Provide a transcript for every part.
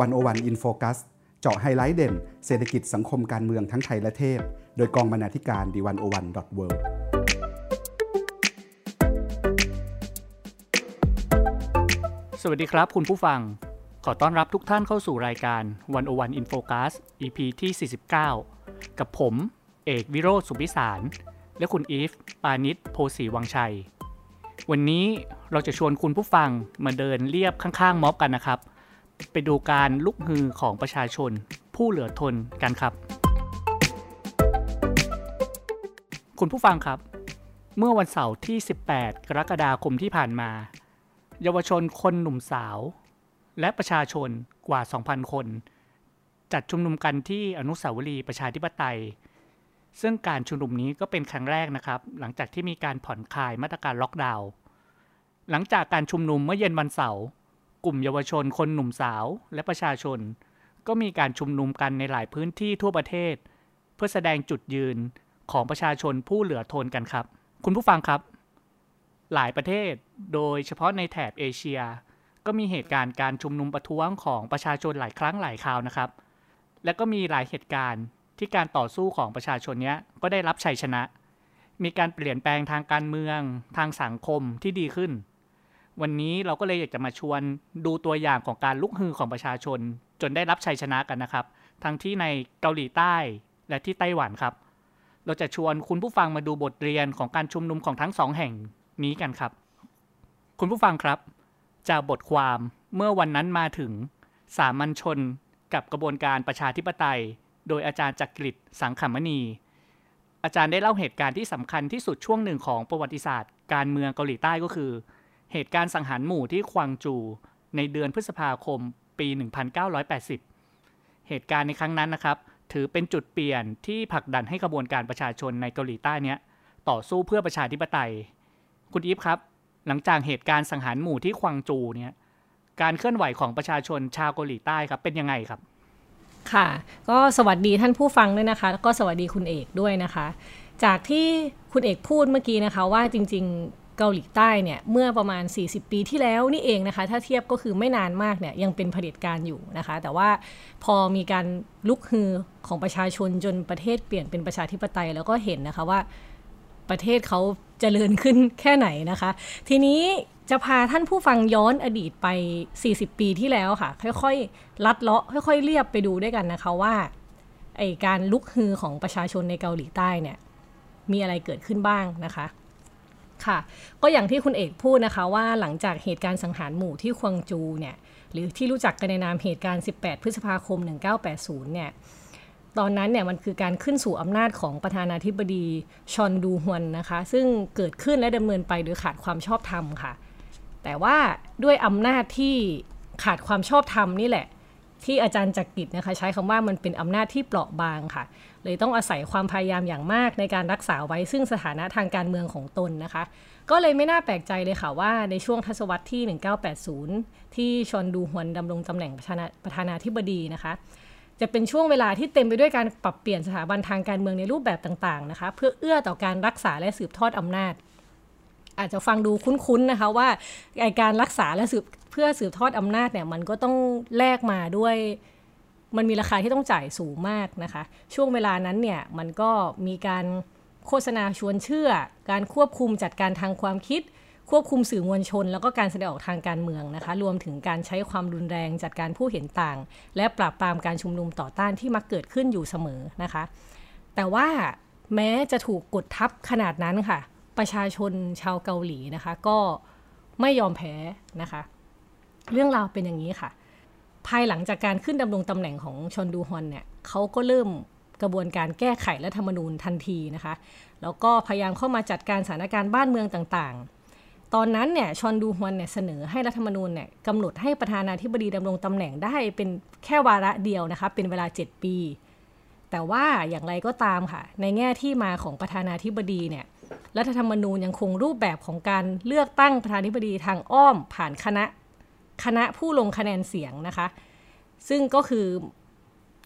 One O One In Focus เจาะไฮไลท์เด่น เศรษฐกิจสังคมการเมืองทั้งไทยและเทศโดยกองบรรณาธิการ The One O One dot World สวัสดีครับคุณผู้ฟัง ขอต้อนรับทุกท่านเข้าสู่รายการวันโอวันอินโฟคัส EP ที่ 49 กับผม เอกวิโรธสุพิสาร และคุณอีฟ ปานิชโพสีวังชัย วันนี้เราจะชวนคุณผู้ฟังมาเดินเรียบข้างๆม็อบกันนะครับ ไปดูการลุกฮือของประชาชน ผู้เหลือทนกันครับ คุณผู้ฟังครับ เมื่อวันเสาร์ที่ 18 กรกฎาคมที่ผ่านมา เยาวชนคนหนุ่มสาว และประชาชนกว่า 2,000 คน จัดชุมนุมกันที่อนุสาวรีย์ประชาธิปไตย ซึ่งการชุมนุมนี้ก็เป็นครั้งแรกนะครับ หลังจากที่มีการผ่อนคลายมาตรการล็อกดาวน์หลังจากการชุมนุมเมื่อเย็นวันเสาร์ กลุ่มเยาวชนคนหนุ่มสาวและประชาชน ก็มีการชุมนุมกันในหลายพื้นที่ทั่วประเทศ เพื่อแสดงจุดยืนของประชาชนผู้เหลือทนกันครับ คุณผู้ฟังครับ หลายประเทศโดยเฉพาะในแถบเอเชีย ก็มีเหตุการณ์การชุมนุมประท้วงของประชาชนหลายครั้งหลายคราวนะครับ และก็มีหลายเหตุการณ์ที่การต่อสู้ของประชาชนเนี้ยก็ได้รับชัยชนะ มีการเปลี่ยนแปลงทางการเมือง ทางสังคมที่ดีขึ้น วันนี้เราก็เลยอยากจะมาชวนดูตัวอย่างของการลุกฮือของประชาชน จนได้รับชัยชนะกันนะครับ ทั้งที่ในเกาหลีใต้และที่ไต้หวันครับ เราจะชวนคุณผู้ฟังมาดูบทเรียนของการชุมนุมของทั้งสองแห่งนี้กันครับ คุณผู้ฟังครับ จากบทความเมื่อวันนั้นมาถึงสามัญชนกับกระบวนการประชาธิปไตย โดยอาจารย์จักริดสังขมณี อาจารย์ได้เล่าเหตุการณ์ที่สำคัญที่สุดช่วงหนึ่งของประวัติศาสตร์ การเมืองเกาหลีใต้ก็คือ เหตุการณ์สังหารหมู่ที่ควังจูในเดือนพฤษภาคมปี 1980 เหตุการณ์ในครั้งนั้นนะครับ ถือเป็นจุดเปลี่ยนที่ผลักดันให้กระบวนการประชาชนในเกาหลีใต้เนี้ยต่อสู้เพื่อประชาธิปไตย คุณอีฟครับ หลังจากเหตุการณ์สังหารหมู่ที่ควังจูเนี่ยการเคลื่อนไหวของประชาชนชาวเกาหลีใต้ครับเป็นยังไงครับ ค่ะ ก็สวัสดีท่านผู้ฟังด้วยนะคะ แล้วก็สวัสดีคุณเอกด้วยนะคะ จากที่คุณเอกพูดเมื่อกี้นะคะว่าจริง เกาหลีใต้เนี่ยเมื่อประมาณ 40 ปีที่แล้วนี่เองนะคะ ถ้าเทียบก็คือไม่นานมากเนี่ยยังเป็นเผด็จการอยู่นะคะ แต่ว่าพอมีการลุกฮือของประชาชนจนประเทศเปลี่ยนเป็นประชาธิปไตยแล้วก็เห็นนะคะว่าประเทศเขาจเจริญขึ้นแค่ไหนนะคะ ทีนี้จะพาท่านผู้ฟังย้อนอดีตไป 40 ปีที่แล้วค่ะ ค่อยๆ ลัดเลาะค่อยๆ เรียบไปดูด้วยกันนะคะว่าไอการลุกฮือของประชาชนในเกาหลีใต้เนี่ยมีอะไรเกิดขึ้นบ้างนะคะ ค่ะ ก็อย่างที่คุณเอกพูดนะคะว่าหลังจากเหตุการณ์สังหารหมู่ที่ควงจูเนี่ยหรือที่รู้จักกันในนามเหตุการณ์ 18 พฤษภาคม 1980 เนี่ยตอนนั้นเนี่ยมันคือการขึ้นสู่อำนาจของประธานาธิบดีชอนดูฮวนนะคะ ซึ่งเกิดขึ้นและดำเนินไปโดยขาดความชอบธรรมค่ะ แต่ว่าด้วยอำนาจที่ขาดความชอบธรรมนี่แหละ ที่อาจารย์จักริดนะคะ ใช้คำว่ามันเป็นอำนาจที่เปราะบางค่ะ เลยต้องอาศัยความพยายามอย่างมากในการรักษาไว้ซึ่งสถานะทางการเมืองของตนนะคะ ก็เลยไม่น่าแปลกใจเลยค่ะว่าในช่วงทศวรรษที่ 1980 ที่ชอนดูฮวนดำรงตำแหน่งประธานาธิบดีนะคะจะเป็นช่วงเวลาที่เต็มไปด้วยการปรับเปลี่ยนสถาบันทางการเมืองในรูปแบบต่างๆนะคะ เพื่อเอื้อต่อการรักษาและสืบทอดอำนาจ อาจจะฟังดูคุ้นๆนะคะว่าการรักษาและสืบเพื่อสืบทอดอำนาจเนี่ยมันก็ต้องแลกมาด้วย มันมีราคาที่ต้องจ่ายสูงมากนะคะ ช่วงเวลานั้นเนี่ยมันก็มีการโฆษณาชวนเชื่อ การควบคุมจัดการทางความคิด ควบคุมสื่อมวลชน แล้วก็การแสดงออกทางการเมืองนะคะ รวมถึงการใช้ความรุนแรงจัดการผู้เห็นต่าง และปราบปรามการชุมนุมต่อต้านที่มักเกิดขึ้นอยู่เสมอนะคะ แต่ว่าแม้จะถูกกดทับขนาดนั้นค่ะ ประชาชนชาวเกาหลีนะคะ ก็ไม่ยอมแพ้นะคะ เรื่องราวเป็นอย่างนี้ค่ะ ภายหลังจากการขึ้นดำรงตำแหน่งของชอนดูฮอนเนี่ยเขาก็เริ่มกระบวนการแก้ไขรัฐธรรมนูญทันทีนะคะ แล้วก็พยายามเข้ามาจัดการสถานการณ์บ้านเมืองต่างๆ ตอนนั้นเนี่ยชอนดูฮวนเนี่ยเสนอให้รัฐธรรมนูญเนี่ยกำหนดให้ประธานาธิบดีดำรงตำแหน่งได้เป็นแค่วาระเดียวนะคะ เป็นเวลา 7 ปี แต่ว่าอย่างไรก็ตามค่ะ ในแง่ที่มาของประธานาธิบดีเนี่ยรัฐธรรมนูญยังคงรูปแบบของการเลือกตั้งประธานาธิบดีทางอ้อมผ่านคณะ คณะผู้ลงคะแนนเสียงนะคะ ซึ่งก็คือ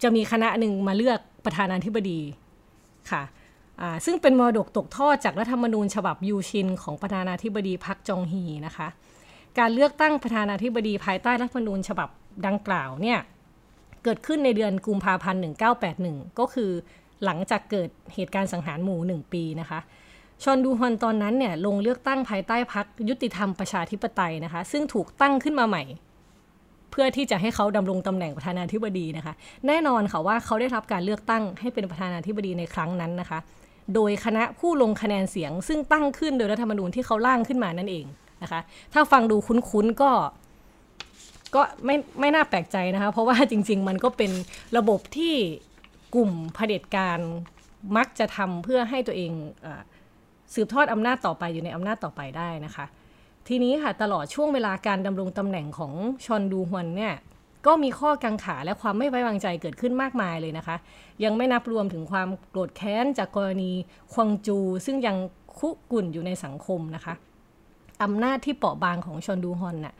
จะมีคณะหนึ่งมาเลือกประธานาธิบดีค่ะซึ่งเป็นมรดกตกทอดจากรัฐธรรมนูญฉบับยูชิน ของประธานาธิบดีพักจองฮีนะคะ การเลือกตั้งประธานาธิบดีภายใต้รัฐธรรมนูญฉบับดังกล่าวเนี่ยเกิดขึ้นในเดือนกุมภาพันธ์ 1981 ก็คือหลังจากเกิดเหตุการณ์สังหารหมู่ 1 ปีนะคะ ชอนดูฮอนตอนนั้นเนี่ยลงเลือกตั้งภายใต้พักยุติธรรมประชาธิปไตยนะคะ ซึ่งถูกตั้งขึ้นมาใหม่ เพื่อที่จะให้เขาดำรงตำแหน่งประธานาธิบดีนะคะ แน่นอนค่ะว่าเขาได้รับการเลือกตั้งให้เป็นประธานาธิบดีในครั้งนั้นนะคะ โดยคณะผู้ลงคะแนนเสียง ซึ่งตั้งขึ้นโดยรัฐธรรมนูญที่เขาร่างขึ้นมานั่นเองนะคะ ถ้าฟังดูคุ้นๆก็ก็ไม่ไม่น่าแปลกใจนะคะ เพราะว่าจริง ๆ มันก็เป็นระบบที่กลุ่มเผด็จการมักจะทำเพื่อให้ตัวเองอ สืบทอดอำนาจต่อไปอยู่ในอำนาจต่อไปได้นะคะ ทีนี้ค่ะตลอดช่วงเวลาการดำรงตำแหน่งของชอนดูฮวนเนี่ยก็มีข้อกังขาและความไม่ไว้วางใจเกิดขึ้นมากมายเลยนะคะ ยังไม่นับรวมถึงความโกรธแค้นจากกรณีควงจู ซึ่งยังคุกุ่นอยู่ในสังคมนะคะอำนาจที่เปราะบางของชอนดูฮอนน่ะ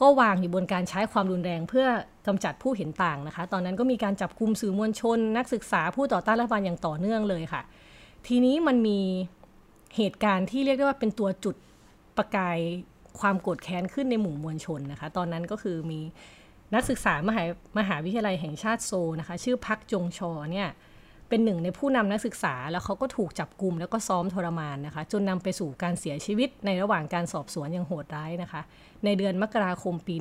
ก็วางอยู่บนการใช้ความรุนแรงเพื่อกำจัดผู้เห็นต่างนะคะ ตอนนั้นก็มีการจับกลุ่มสื่อมวลชน นักศึกษาผู้ต่อต้านรัฐบาลอย่างต่อเนื่องเลยค่ะ ทีนี้มันมี เหตุการณ์ที่เรียกได้ว่าเป็นตัวจุดประกายความโกรธแค้นขึ้นในหมู่มวลชนนะคะ ตอนนั้นก็คือมีนักศึกษามหามหาวิทยาลัยแห่งชาติโซลนะคะ ชื่อพักจงชอเนี่ยเป็นหนึ่งในผู้นำนักศึกษาแล้วเขาก็ถูกจับกลุ่มแล้วก็ซ้อมทรมานนะคะ จนนำไปสู่การเสียชีวิตในระหว่างการสอบสวนอย่างโหดร้ายนะคะ ในเดือนมกราคมปี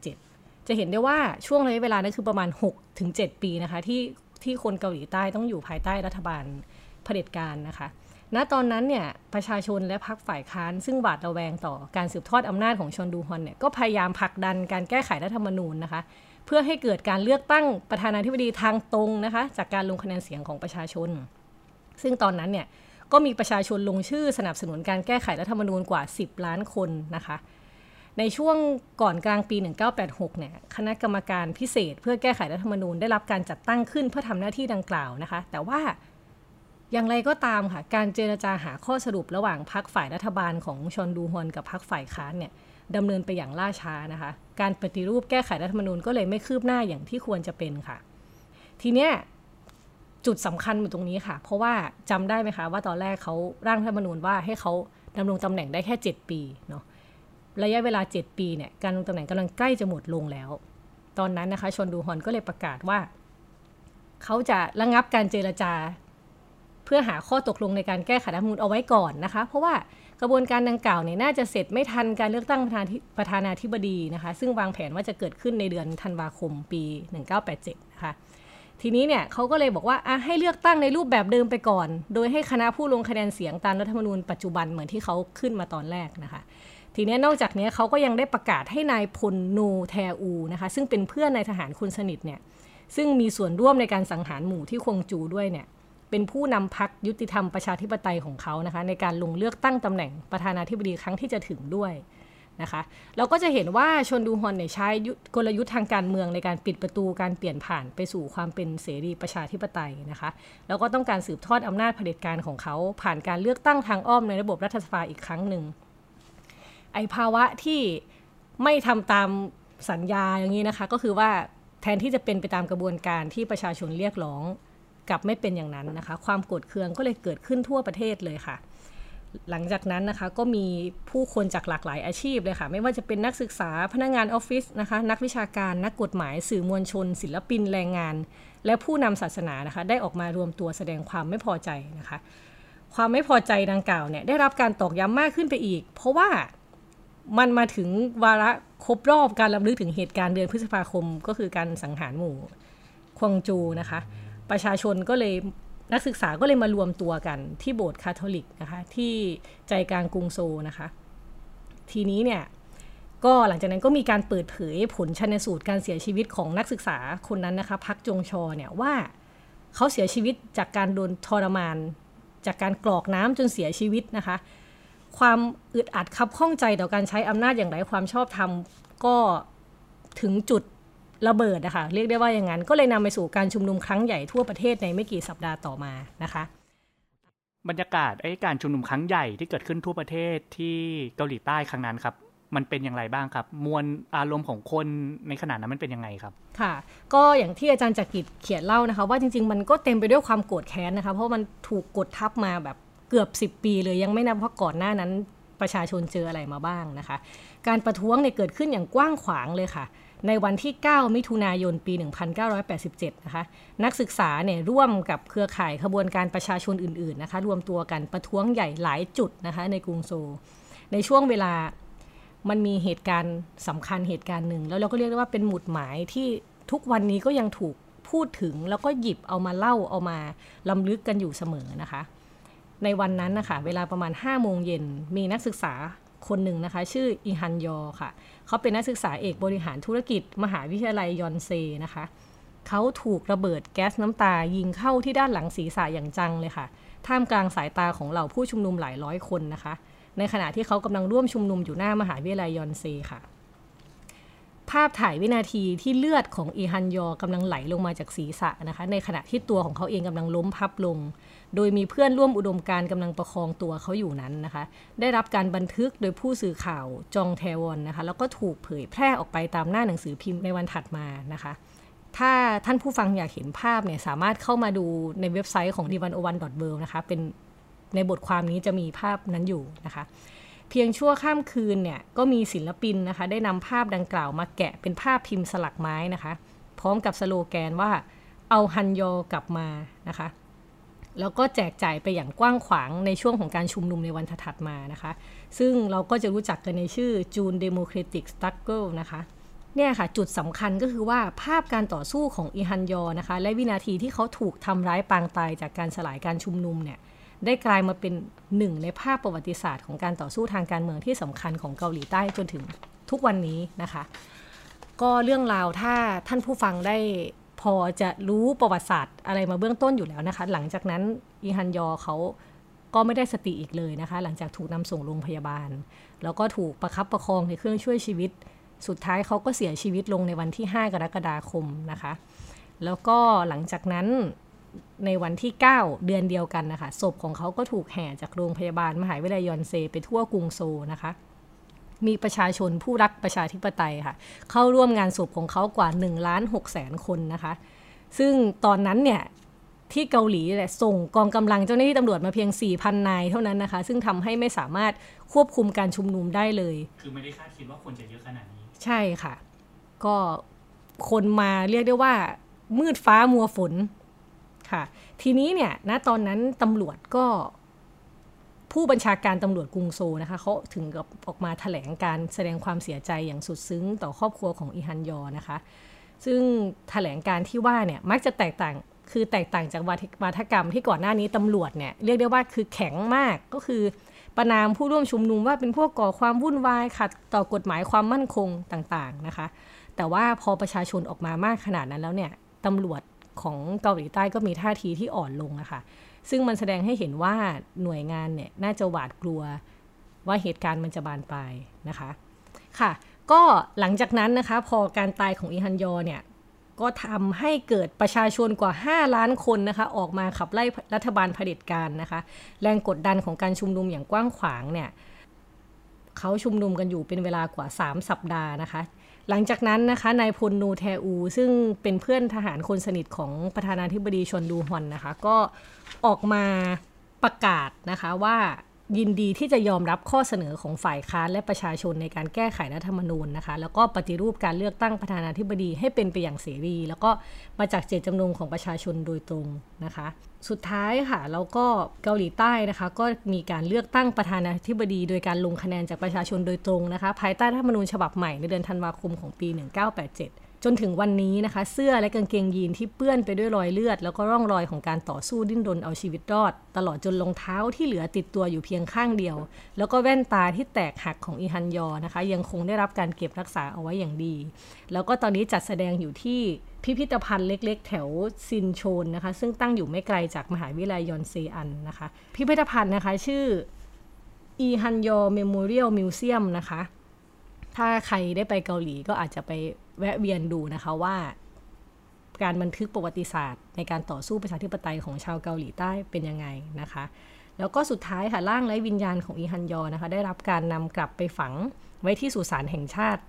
1987 จะเห็นได้ว่าช่วงระยะเวลานั้นคือประมาณ 6-7 ปีนะคะที่ที่คนเกาหลีใต้ต้องอยู่ภายใต้รัฐบาลเผด็จการนะคะ ณตอนนั้นเนี่ยประชาชนและพรรคฝ่ายค้าน ซึ่งหวาดระแวงต่อการสืบทอดอำนาจของชอนดูฮอนเนี่ยก็พยายามผลักดันการแก้ไขรัฐธรรมนูญนะคะ เพื่อให้เกิดการเลือกตั้งประธานาธิบดีทางตรงนะคะ จากการลงคะแนนเสียงของประชาชน ซึ่งตอนนั้นเนี่ยก็มีประชาชนลงชื่อสนับสนุนการแก้ไขรัฐธรรมนูญกว่า 10 ล้านคนนะคะ ในช่วงก่อนกลางปี 1986 เนี่ย คณะกรรมการพิเศษ เพื่อแก้ไขรัฐธรรมนูญได้รับการจัดตั้งขึ้นเพื่อทำหน้าที่ดังกล่าวนะคะ แต่ว่า อย่างไรก็ตามค่ะ การเจรจาหาข้อสรุประหว่างพรรคฝ่ายรัฐบาลของชอนดูฮอนกับพรรคฝ่ายค้านเนี่ยดำเนินไปอย่างล่าช้านะคะ การปฏิรูปแก้ไขรัฐธรรมนูญก็เลยไม่คืบหน้าอย่างที่ควรจะเป็นค่ะ ทีเนี้ยจุดสำคัญอยู่ตรงนี้ค่ะ เพราะว่าจำได้ไหมคะว่าตอนแรกเขาร่างรัฐธรรมนูญว่าให้เขาดำรงตำแหน่งได้แค่ 7 ปีเนาะระยะเวลา 7 ปีเนี่ยการลงตำแหน่งกำลังใกล้จะหมดลงแล้ว ตอนนั้นนะคะชนดูฮอนก็เลยประกาศว่า เขาจะระงับการเจรจา เพื่อหาข้อตกลงในการแก้ไขรัฐมนูญเอาไว้ก่อนนะคะ เพราะว่ากระบวนการดังกล่าวเนี่ยน่าจะเสร็จไม่ทันการเลือกตั้งประธานาธิบดีนะคะ ซึ่งวางแผนว่าจะเกิดขึ้นในเดือนธันวาคมปี 1987 นะคะทีนี้เนี่ยเขาก็เลยบอกว่าอะให้เลือกตั้งในรูปแบบเดิมไปก่อน โดยให้คณะผู้ลงคะแนนเสียงตามรัฐธรรมนูญปัจจุบันเหมือนที่เขาขึ้นมาตอนแรกนะคะ ทีนี้นอกจากนี้เขาก็ยังได้ประกาศให้นายพลโนแทอูนะคะซึ่งเป็นเพื่อนนายทหารคนสนิทเนี่ยซึ่งมีส่วนร่วมในการสังหารหมู่ที่ควงจูด้วยเนี่ย เป็นผู้นำพักยุติธรรมประชาธิปไตยของเขานะคะในการลงเลือกตั้งตำแหน่งประธานาธิบดีครั้งที่จะถึงด้วยนะคะเราก็จะเห็นว่าชนดูฮอนเนี่ยใช้กลยุทธ์ทางการเมืองในการปิดประตูการเปลี่ยนผ่านไปสู่ความเป็นเสรีประชาธิปไตยนะคะแล้วก็ต้องการสืบทอดอำนาจเผด็จการของเขา ผ่านการเลือกตั้งทางอ้อมในระบบรัฐสภาอีกครั้งหนึ่งไอภาวะที่ไม่ทำตามสัญญาอย่างนี้นะคะก็คือว่าแทนที่จะเป็นไปตามกระบวนการที่ประชาชนเรียกร้อง กลับไม่เป็นอย่างนั้นนะคะ ความโกรธเคืองก็เลยเกิดขึ้นทั่วประเทศเลยค่ะ หลังจากนั้นนะคะก็มีผู้คนจากหลากหลายอาชีพเลยค่ะ ไม่ว่าจะเป็นนักศึกษาพนักงานออฟฟิศนะคะนักวิชาการนักกฎหมายสื่อมวลชน ศิลปินแรงงาน และผู้นำศาสนานะคะ ได้ออกมารวมตัวแสดงความไม่พอใจนะคะ ความไม่พอใจดังกล่าวเนี่ยได้รับการตอกย้ำมากขึ้นไปอีก เพราะว่ามันมาถึงวาระครบรอบการลำลึกถึงเหตุการณ์เดือนพฤษภาคม ก็คือการสังหารหมู่ควงจูนะคะ ประชาชนก็เลยนักศึกษาก็เลยมารวมตัวกันที่โบสถ์คาทอลิกนะคะที่ใจกลางกรุงโซลนะคะ ทีนี้เนี่ยก็หลังจากนั้นก็มีการเปิดเผยผลชันสูตรการเสียชีวิตของนักศึกษาคนนั้นนะคะพักจงชอเนี่ยว่าเขาเสียชีวิตจากการโดนทรมาน จากการกรอกน้ำจนเสียชีวิตนะคะ ความอึดอัดคับข้องใจต่อการใช้อำนาจอย่างไรความชอบธรรมก็ถึงจุด ระเบิดนะคะเรียกได้ว่าอย่างนั้น ก็เลยนำไปสู่การชุมนุมครั้งใหญ่ทั่วประเทศในไม่กี่สัปดาห์ต่อมานะคะ บรรยากาศไอ้การชุมนุมครั้งใหญ่ที่เกิดขึ้นทั่วประเทศที่เกาหลีใต้ครั้งนั้นครับมันเป็นอย่างไรบ้างครับ มวลอารมณ์ของคนในขณะนั้นมันเป็นยังไงครับ ค่ะ ก็อย่างที่อาจารย์จักริดเขียนเล่านะคะ ว่าจริง ๆ มันก็เต็มไปด้วยความโกรธแค้นนะคะ เพราะมันถูกกดทับมาแบบเกือบ 10 ปีเลยยังไม่นับว่าก่อนหน้านั้นประชาชนเจออะไรมาบ้างนะคะ การประท้วงเนี่ยเกิดขึ้นอย่างกว้างขวางเลยค่ะ ในวันที่ 9 มิถุนายน ปี 1987 นะคะ นักศึกษาเนี่ยร่วมกับเครือข่ายขบวนการประชาชนอื่นๆ นะคะ รวมตัวกันประท้วงใหญ่หลายจุดนะคะในกรุงโซลในช่วงเวลามันมีเหตุการณ์สำคัญเหตุการณ์หนึ่ง แล้วเราก็เรียกได้ว่าเป็นหมุดหมายที่ทุกวันนี้ก็ยังถูกพูดถึงแล้วก็หยิบเอามาเล่าเอามาลำลึกกันอยู่เสมอนะคะ ในวันนั้นนะคะ เวลาประมาณ5โมงเย็นมีนักศึกษา คนหนึ่งนะคะ ชื่ออีฮันยอค่ะ เขาเป็นนักศึกษาเอกบริหารธุรกิจ มหาวิทยาลัยยอนเซนะคะ เขาถูกระเบิดแก๊สน้ำตายิงเข้าที่ด้านหลังศีรษะอย่างจังเลยค่ะ ท่ามกลางสายตาของเหล่าผู้ชุมนุมหลายร้อยคนนะคะ ในขณะที่เขากำลังร่วมชุมนุมอยู่หน้ามหาวิทยาลัยยอนเซค่ะ ภาพถ่ายวินาทีที่เลือดของอีฮันยอกำลังไหลลงมาจากศีรษะนะคะ ในขณะที่ตัวของเขาเองกำลังล้มพับลง โดยมีเพื่อนร่วมอุดมการกำลังประคองตัวเขาอยู่นั้นนะคะ ได้รับการบันทึกโดยผู้สื่อข่าวจองแทวอนนะคะ แล้วก็ถูกเผยแพร่ออกไปตามหน้าหนังสือพิมพ์ในวันถัดมานะคะ ถ้าท่านผู้ฟังอยากเห็นภาพเนี่ยสามารถเข้ามาดูในเว็บไซต์ของ d 1 0 1 w o r l d นะคะเป็นในบทความนี้จะมีภาพนั้นอยู่นะคะเพียงชั่วข้ามคืนเนี่ยก็มีศิลปินนะคะ ได้นำภาพดังกล่าวมาแกะเป็นภาพพิมพ์สลักไม้นะคะ พร้อมกับสโลแกนว่าเอาฮันยอกลับมานะคะ แล้วก็แจกจ่ายไปอย่างกว้างขวางในช่วงของการชุมนุมในวันถัดมานะคะ ซึ่งเราก็จะรู้จักกันในชื่อ June Democratic Struggle นะคะเนี่ยค่ะ จุดสำคัญก็คือว่าภาพการต่อสู้ของอีฮันยอนะคะ และวินาทีที่เขาถูกทำร้ายปางตายจากการสลายการชุมนุมเนี่ยได้กลายมาเป็นหนึ่งในภาพประวัติศาสตร์ของการต่อสู้ทางการเมืองที่สำคัญของเกาหลีใต้จนถึงทุกวันนี้นะคะ ก็เรื่องราวถ้าท่านผู้ฟังได้ อจะรู้ประวัติศาสตร์อะไรมาเบื้องต้นอยู่แล้วนะคะ หลังจากนั้นอีฮันยอเขาก็ไม่ได้สติอีกเลยนะคะ หลังจากถูกนำส่งโรงพยาบาล แล้วก็ถูกประคับประคองในเครื่องช่วยชีวิต สุดท้ายเขาก็เสียชีวิตลงในวันที่ 5 กรกฎาคมนะคะ แล้วก็หลังจากนั้นในวันที่ 9 เดือนเดียวกันนะคะศพของเขาก็ถูกแห่จากโรงพยาบาลมหาวิทยาลัยยอนเซไปทั่วกรุงโซลนะคะ มีประชาชนผู้รักประชาธิปไตยค่ะ เข้าร่วมงานศพของเขากว่า1ล้าน6แสนคนนะคะ ซึ่งตอนนั้นเนี่ยที่เกาหลีแหละส่งกองกำลังเจ้าหน้าที่ตำรวจมาเพียง 4,000 นายเท่านั้นนะคะ ซึ่งทำให้ไม่สามารถควบคุมการชุมนุมได้เลย คือไม่ได้คาดคิดว่าคนจะเยอะขนาดนี้ ใช่ค่ะ ก็คนมาเรียกได้ว่า มืดฟ้ามัวฝนค่ะ ทีนี้เนี่ยณตอนนั้นตำรวจก็ ผู้บัญชาการตำรวจกรุงโซลนะคะเขาถึงกับออกมาแถลงการแสดงความเสียใจอย่างสุดซึ้งต่อครอบครัวของอีฮันยอนะคะ ซึ่งแถลงการที่ว่าเนี่ยมักจะแตกต่างคือแตกต่างจากวาทวาทกรรมที่ก่อนหน้านี้ตำรวจเนี่ยเรียกได้ว่าคือแข็งมากก็คือประนามผู้ร่วมชุมนุมว่าเป็นพวกก่อความวุ่นวายขัดต่อกฎหมายความมั่นคงต่างๆนะคะ แต่ว่าพอประชาชนออกมามากขนาดนั้นแล้วเนี่ยตำรวจของเกาหลีใต้ก็มีท่าทีที่อ่อนลงนะคะ ซึ่งมันแสดงให้เห็นว่าหน่วยงานเนี่ยน่าจะหวาดกลัวว่าเหตุการณ์มันจะบานปลายนะคะค่ะ ก็หลังจากนั้นนะคะพอการตายของอีฮันยอเนี่ยก็ทำให้เกิดประชาชนกว่า 5 ล้านคนนะคะออกมาขับไล่รัฐบาลเผด็จการนะคะ แรงกดดันของการชุมนุมอย่างกว้างขวางเนี่ยเขาชุมนุมกันอยู่เป็นเวลากว่า 3 สัปดาห์นะคะ หลังจากนั้นนะคะนายพลนูแทอู ซึ่งเป็นเพื่อนทหารคนสนิทของประธานาธิบดีชนดูฮอนนะคะ ก็ ออกมาประกาศนะคะว่ายินดีที่จะยอมรับข้อเสนอของฝ่ายค้านและประชาชนในการแก้ไขรัฐธรรมนูญนะคะ แล้วก็ปฏิรูปการเลือกตั้งประธานาธิบดีให้เป็นไปอย่างเสรี แล้วก็มาจากเจตจำนงของประชาชนโดยตรงนะคะ สุดท้ายค่ะแล้วก็เกาหลีใต้นะคะ ก็มีการเลือกตั้งประธานาธิบดี โดยการลงคะแนนจากประชาชนโดยตรงนะคะ ภายใต้รัฐธรรมนูญฉบับใหม่ในเดือนธันวาคมของปี 1987 จนถึงวันนี้นะคะ เสื้อและกางเกงยีนที่เปื้อนไปด้วยรอยเลือด แล้วก็ร่องรอยของการต่อสู้ดิ้นรนเอาชีวิตรอด ตลอดจนรองเท้าที่เหลือติดตัวอยู่เพียงข้างเดียว แล้วก็แว่นตาที่แตกหักของอีฮันยอนะคะ ยังคงได้รับการเก็บรักษาเอาไว้อย่างดี แล้วก็ตอนนี้จัดแสดงอยู่ที่พิพิธภัณฑ์เล็ก ๆ แถวซินชนนะคะ ซึ่งตั้งอยู่ไม่ไกลจากมหาวิทยาลัยยอนเซอะนะคะ พิพิธภัณฑ์นะคะชื่ออีฮันยอล Memorial Museum นะคะ ถ้าใครได้ไปเกาหลีก็อาจจะไป แวะเวียนดูนะคะว่าการบันทึกประวัติศาสตร์ ในการต่อสู้ประชาธิปไตยของชาวเกาหลีใต้เป็นยังไงนะคะ แล้วก็สุดท้ายค่ะร่างไร้วิญญาณของอีฮันยอลนะคะ ได้รับการนำกลับไปฝังไว้ที่สุสานแห่งชาติ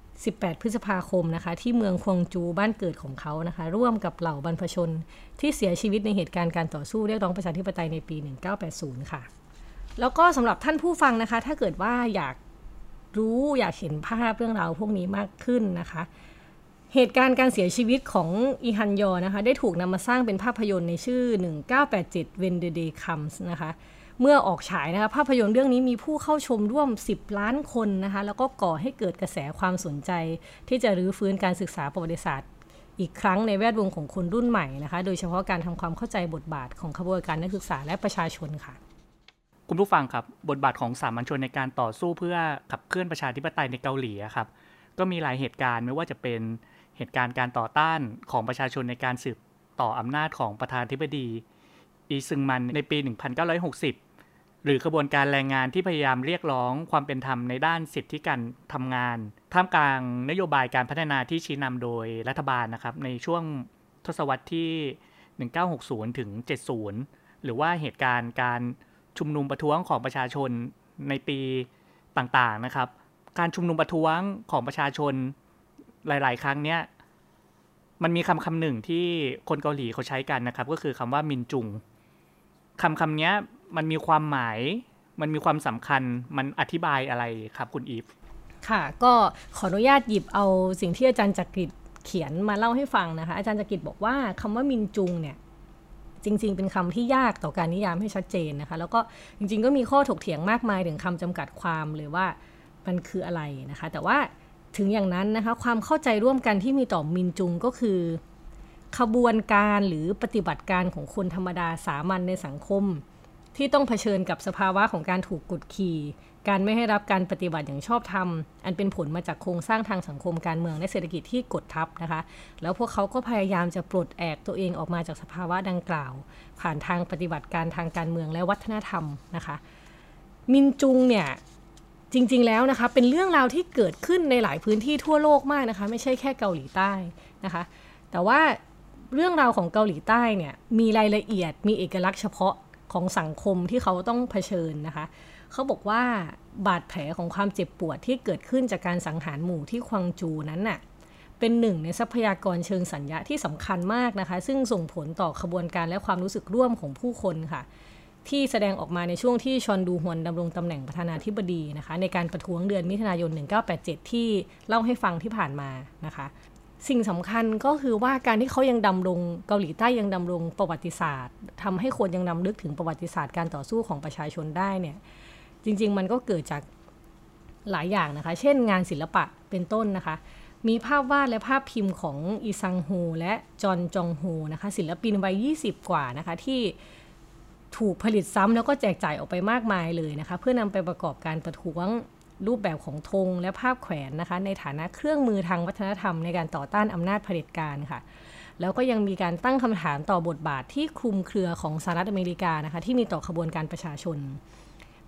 18 พฤษภาคมนะคะ ที่เมืองควงจูบ้านเกิดของเขานะคะ ร่วมกับเหล่าบรรพชน ที่เสียชีวิตในเหตุการณ์การต่อสู้เรียกร้องประชาธิปไตยในปี 1980 ค่ะ แล้วก็สำหรับท่านผู้ฟังนะคะ ถ้าเกิดว่าอยาก รู้อยากเห็นภาพเรื่องราวพวกนี้มากขึ้นนะคะ เหตุการณ์การเสียชีวิตของอีฮันยอนะคะ ได้ถูกนำมาสร้างเป็นภาพยนตร์ในชื่อ 1987 When the Day Comes นะคะเมื่อออกฉายนะคะภาพยนตร์เรื่องนี้มีผู้เข้าชมร่วม 10 ล้านคนนะคะแล้วก็ก่อให้เกิดกระแสความสนใจ ที่จะรื้อฟื้นการศึกษาประวัติศาสตร์ อีกครั้งในแวดวงของคนรุ่นใหม่นะคะ โดยเฉพาะการทำความเข้าใจบทบาทของขบวนการนักศึกษาและประชาชนค่ะ คุณผู้ฟังครับ บทบาทของสามัญชนในการต่อสู้เพื่อขับเคลื่อนประชาธิปไตยในเกาหลีครับ ก็มีหลายเหตุการณ์ไม่ว่าจะเป็นเหตุการณ์การต่อต้านของประชาชนในการสืบต่ออำนาจของประธานธิบดี อีซึงมันในปี 1960 หรือกระบวนการแรงงานที่พยายามเรียกร้องความเป็นธรรมในด้านสิทธิการทำงาน ท่ามกลางนโยบายการพัฒนาที่ชี้นำโดยรัฐบาลนะครับ ในช่วงทศวรรษที่ 1960 ถึง 70 หรือว่าเหตุการณ์การ ชุมนุมประท้วงของประชาชนในปีต่างๆนะครับ การชุมนุมประท้วงของประชาชนหลาย ๆ ครั้งเนี้ยมันมีคำคำหนึ่งที่คนเกาหลีเขาใช้กันนะครับ ก็คือคำว่ามินจุงคำคำนี้มันมีความหมายมันมีความสำคัญมันอธิบายอะไรครับคุณอีฟค่ะก็ขออนุญาตหยิบเอาสิ่งที่อาจารย์จักริดเขียนมาเล่าให้ฟังนะคะ อาจารย์จักริดบอกว่าคำว่ามินจุงเนี่ย จริง ๆ เป็นคำที่ยากต่อการนิยามให้ชัดเจนนะคะ แล้วก็จริง ๆ ก็มีข้อถกเถียงมากมายถึงคำจำกัดความเลยว่ามันคืออะไรนะคะ แต่ว่าถึงอย่างนั้นนะคะความเข้าใจร่วมกันที่มีต่อมินจุงก็คือ ขบวนการหรือปฏิบัติการของคนธรรมดาสามัญในสังคม ที่ต้องเผชิญกับสภาวะของการถูกกดขี่ การไม่ให้รับการปฏิบัติอย่างชอบธรรม อันเป็นผลมาจากโครงสร้างทางสังคมการเมืองและเศรษฐกิจที่กดทับนะคะ แล้วพวกเขาก็พยายามจะปลดแอกตัวเองออกมาจากสภาวะดังกล่าว ผ่านทางปฏิบัติการทางการเมืองและวัฒนธรรมนะคะ มินจุงเนี่ยจริง ๆ แล้วนะคะเป็นเรื่องราวที่เกิดขึ้นในหลายพื้นที่ทั่วโลกมากนะคะ ไม่ใช่แค่เกาหลีใต้นะคะ แต่ว่าเรื่องราวของเกาหลีใต้เนี่ยมีรายละเอียดมีเอกลักษณ์เฉพาะของสังคมที่เขาต้องเผชิญนะคะ เขาบอกว่าบาดแผลของความเจ็บปวดที่เกิดขึ้นจากการสังหารหมู่ที่ควังจูนั้นน่ะเป็นหนึ่งในทรัพยากรเชิงสัญญาที่สำคัญมากนะคะ ซึ่งส่งผลต่อขบวนการและความรู้สึกร่วมของผู้คนค่ะ ที่แสดงออกมาในช่วงที่ชอนดูฮวนดำรงตำแหน่งประธานาธิบดีนะคะ ในการประท้วงเดือนมิถุนายน 1987 ที่เล่าให้ฟังที่ผ่านมานะคะ สิ่งสำคัญก็คือว่าการที่เขายังดำรงเกาหลีใต้ยังดำรงประวัติศาสตร์ทำให้คนยังนำลึกถึงประวัติศาสตร์การต่อสู้ของประชาชนได้เนี่ย จริง ๆ มันก็เกิดจากหลายอย่างนะคะ เช่นงานศิลปะเป็นต้นนะคะ มีภาพวาดและภาพพิมพ์ของอีซังโฮและจอนจองโฮนะคะ ศิลปินวัย 20 กว่านะคะ ที่ถูกผลิตซ้ำแล้วก็แจกจ่ายออกไปมากมายเลยนะคะ เพื่อนำไปประกอบการประท้วงรูปแบบของธงและภาพแขวนนะคะ ในฐานะเครื่องมือทางวัฒนธรรมในการต่อต้านอำนาจเผด็จการค่ะ แล้วก็ยังมีการตั้งคำถามต่อบทบาทที่คลุมเครือของสหรัฐอเมริกานะคะ ที่มีต่อขบวนการประชาชน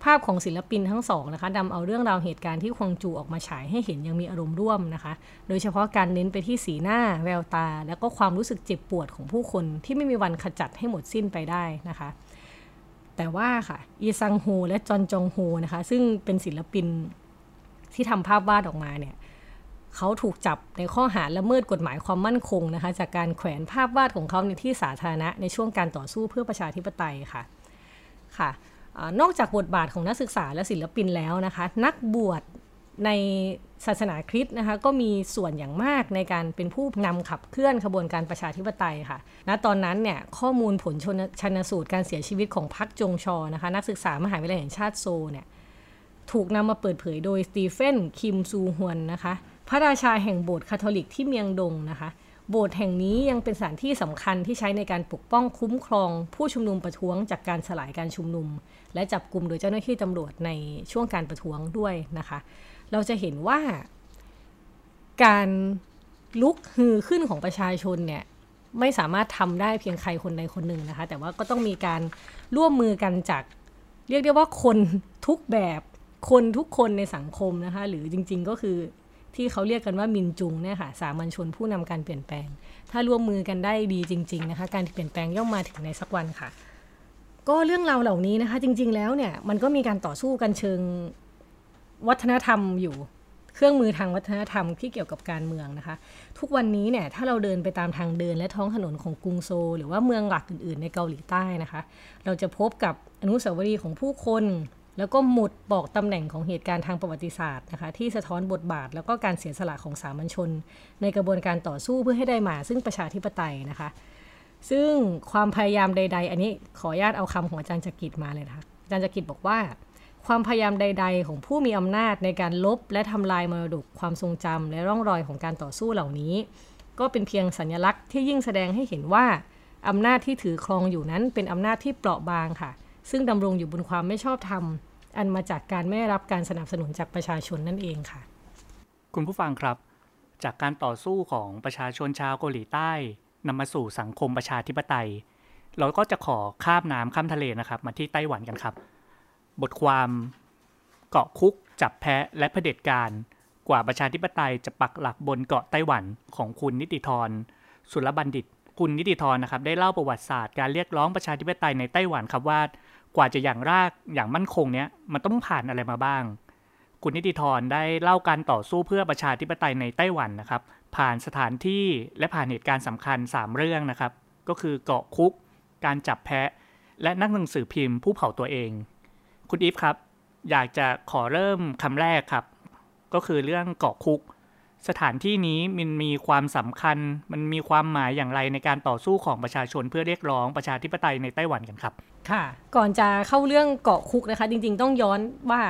ภาพของศิลปินทั้งสองนะคะนำเอาเรื่องราวเหตุการณ์ที่ควงจูออกมาฉายให้เห็นยังมีอารมณ์ร่วมนะคะ โดยเฉพาะการเน้นไปที่สีหน้า แววตา และก็ความรู้สึกเจ็บปวดของผู้คนที่ไม่มีวันขจัดให้หมดสิ้นไปได้นะคะ แต่ว่าค่ะ อีซังโฮและจอนจองโฮนะคะ ซึ่งเป็นศิลปินที่ทำภาพวาดออกมาเนี่ยเขาถูกจับในข้อหาละเมิดกฎหมายความมั่นคงนะคะ จากการแขวนภาพวาดของเขาในที่สาธารณะในช่วงการต่อสู้เพื่อประชาธิปไตยค่ะค่ะ นอกจากบทบาทของนักศึกษาและศิลปินแล้วนะคะ นักบวชในศาสนาคริสต์นะคะก็มีส่วนอย่างมากในการเป็นผู้นำขับเคลื่อนขบวนการประชาธิปไตยค่ะ ณ ตอนนั้นเนี่ยข้อมูลผลชันสูตรการเสียชีวิตของพักจงชอลนะคะนักศึกษามหาวิทยาลัยแห่งชาติโซลเนี่ยถูกนำมาเปิดเผยโดยสตีเฟนคิมซูฮวนนะคะพระราชาแห่งโบสถ์คาทอลิกที่เมียงดงนะคะ โบสถ์แห่งนี้ยังเป็นสถานที่สำคัญที่ใช้ในการปกป้องคุ้มครอง ผู้ชุมนุมประท้วงจากการสลายการชุมนุม และจับกลุ่มโดยเจ้าหน้าที่ตำรวจในช่วงการประท้วงด้วยนะคะ เราจะเห็นว่า การลุกฮือขึ้นของประชาชนเนี่ยไม่สามารถทำได้เพียงใครคนใดคนหนึ่งนะคะ แต่ว่าก็ต้องมีการร่วมมือกันจาก เรียกได้ว่าคนทุกแบบคนทุกคนในสังคมนะคะ หรือจริง ๆ ก็คือ ที่เขาเรียกกันว่ามินจุงเนี่ยค่ะสามัญชนผู้นำการเปลี่ยนแปลง ถ้าร่วมมือกันได้ดีจริง ๆ นะคะ การเปลี่ยนแปลงย่อมมาถึงในสักวันค่ะ ก็เรื่องราวเหล่านี้นะคะ จริง ๆ แล้วเนี่ยมันก็มีการต่อสู้กันเชิงวัฒนธรรมอยู่เครื่องมือทางวัฒนธรรมที่เกี่ยวกับการเมืองนะคะ ทุกวันนี้เนี่ยถ้าเราเดินไปตามทางเดินและท้องถนนของกรุงโซ หรือว่าเมืองหลักอื่น ๆ ในเกาหลีใต้นะคะ เราจะพบกับอนุสาวรีย์ของผู้คน แล้วก็หมุดบอกตำแหน่งของเหตุการณ์ทางประวัติศาสตร์นะคะที่สะท้อนบทบาท แล้วก็การเสียสละของสามัญชน ในกระบวนการต่อสู้เพื่อให้ได้มาซึ่งประชาธิปไตยนะคะ ซึ่งความพยายามใด ๆ อันนี้ขออนุญาตเอาคำของอาจารย์จักริดมาเลยนะคะอาจารย์จักริดบอกว่า ความพยายามใด ๆ ของผู้มีอำนาจในการลบและทำลายมรดกความทรงจำและร่องรอยของการต่อสู้เหล่านี้ ก็เป็นเพียงสัญลักษณ์ที่ยิ่งแสดงให้เห็นว่าอำนาจที่ถือครองอยู่นั้นเป็นอำนาจที่เปราะบางค่ะ ซึ่งดำรงอยู่บนความไม่ชอบธรรม อันมาจากการไม่รับการสนับสนุนจากประชาชนนั่นเองค่ะ คุณผู้ฟังครับ จากการต่อสู้ของประชาชนชาวเกาหลีใต้นำมาสู่สังคมประชาธิปไตย เราก็จะขอข้ามน้ำข้ามทะเลนะครับ มาที่ไต้หวันกันครับ บทความเกาะคุก จับแพะและเผด็จการ กว่าประชาธิปไตยจะปักหลักบนเกาะไต้หวันของคุณนิติธรสุรบัณฑิต คุณนิติธรนะครับได้เล่าประวัติศาสตร์การเรียกร้องประชาธิปไตยในไต้หวันครับว่า กว่าจะอย่างรากอย่างมั่นคงเนี้ยมันต้องผ่านอะไรมาบ้าง คุณนิติธรได้เล่าการต่อสู้เพื่อประชาธิปไตยในไต้หวันนะครับ ผ่านสถานที่และผ่านเหตุการณ์สำคัญ 3 เรื่องนะครับ ก็คือเกาะคุก การจับแพะ และนักหนังสือพิมพ์ผู้เผาตัวเอง คุณอีฟครับ อยากจะขอเริ่มคำแรกครับ ก็คือเรื่องเกาะคุก สถานที่นี้มันมีความสำคัญ มันมีความหมายอย่างไรในการต่อสู้ของประชาชนเพื่อเรียกร้องประชาธิปไตยในไต้หวันกันครับ ก่อนจะเข้าเรื่องเกาะคุกนะคะ จริง ๆ ต้องย้อนว่า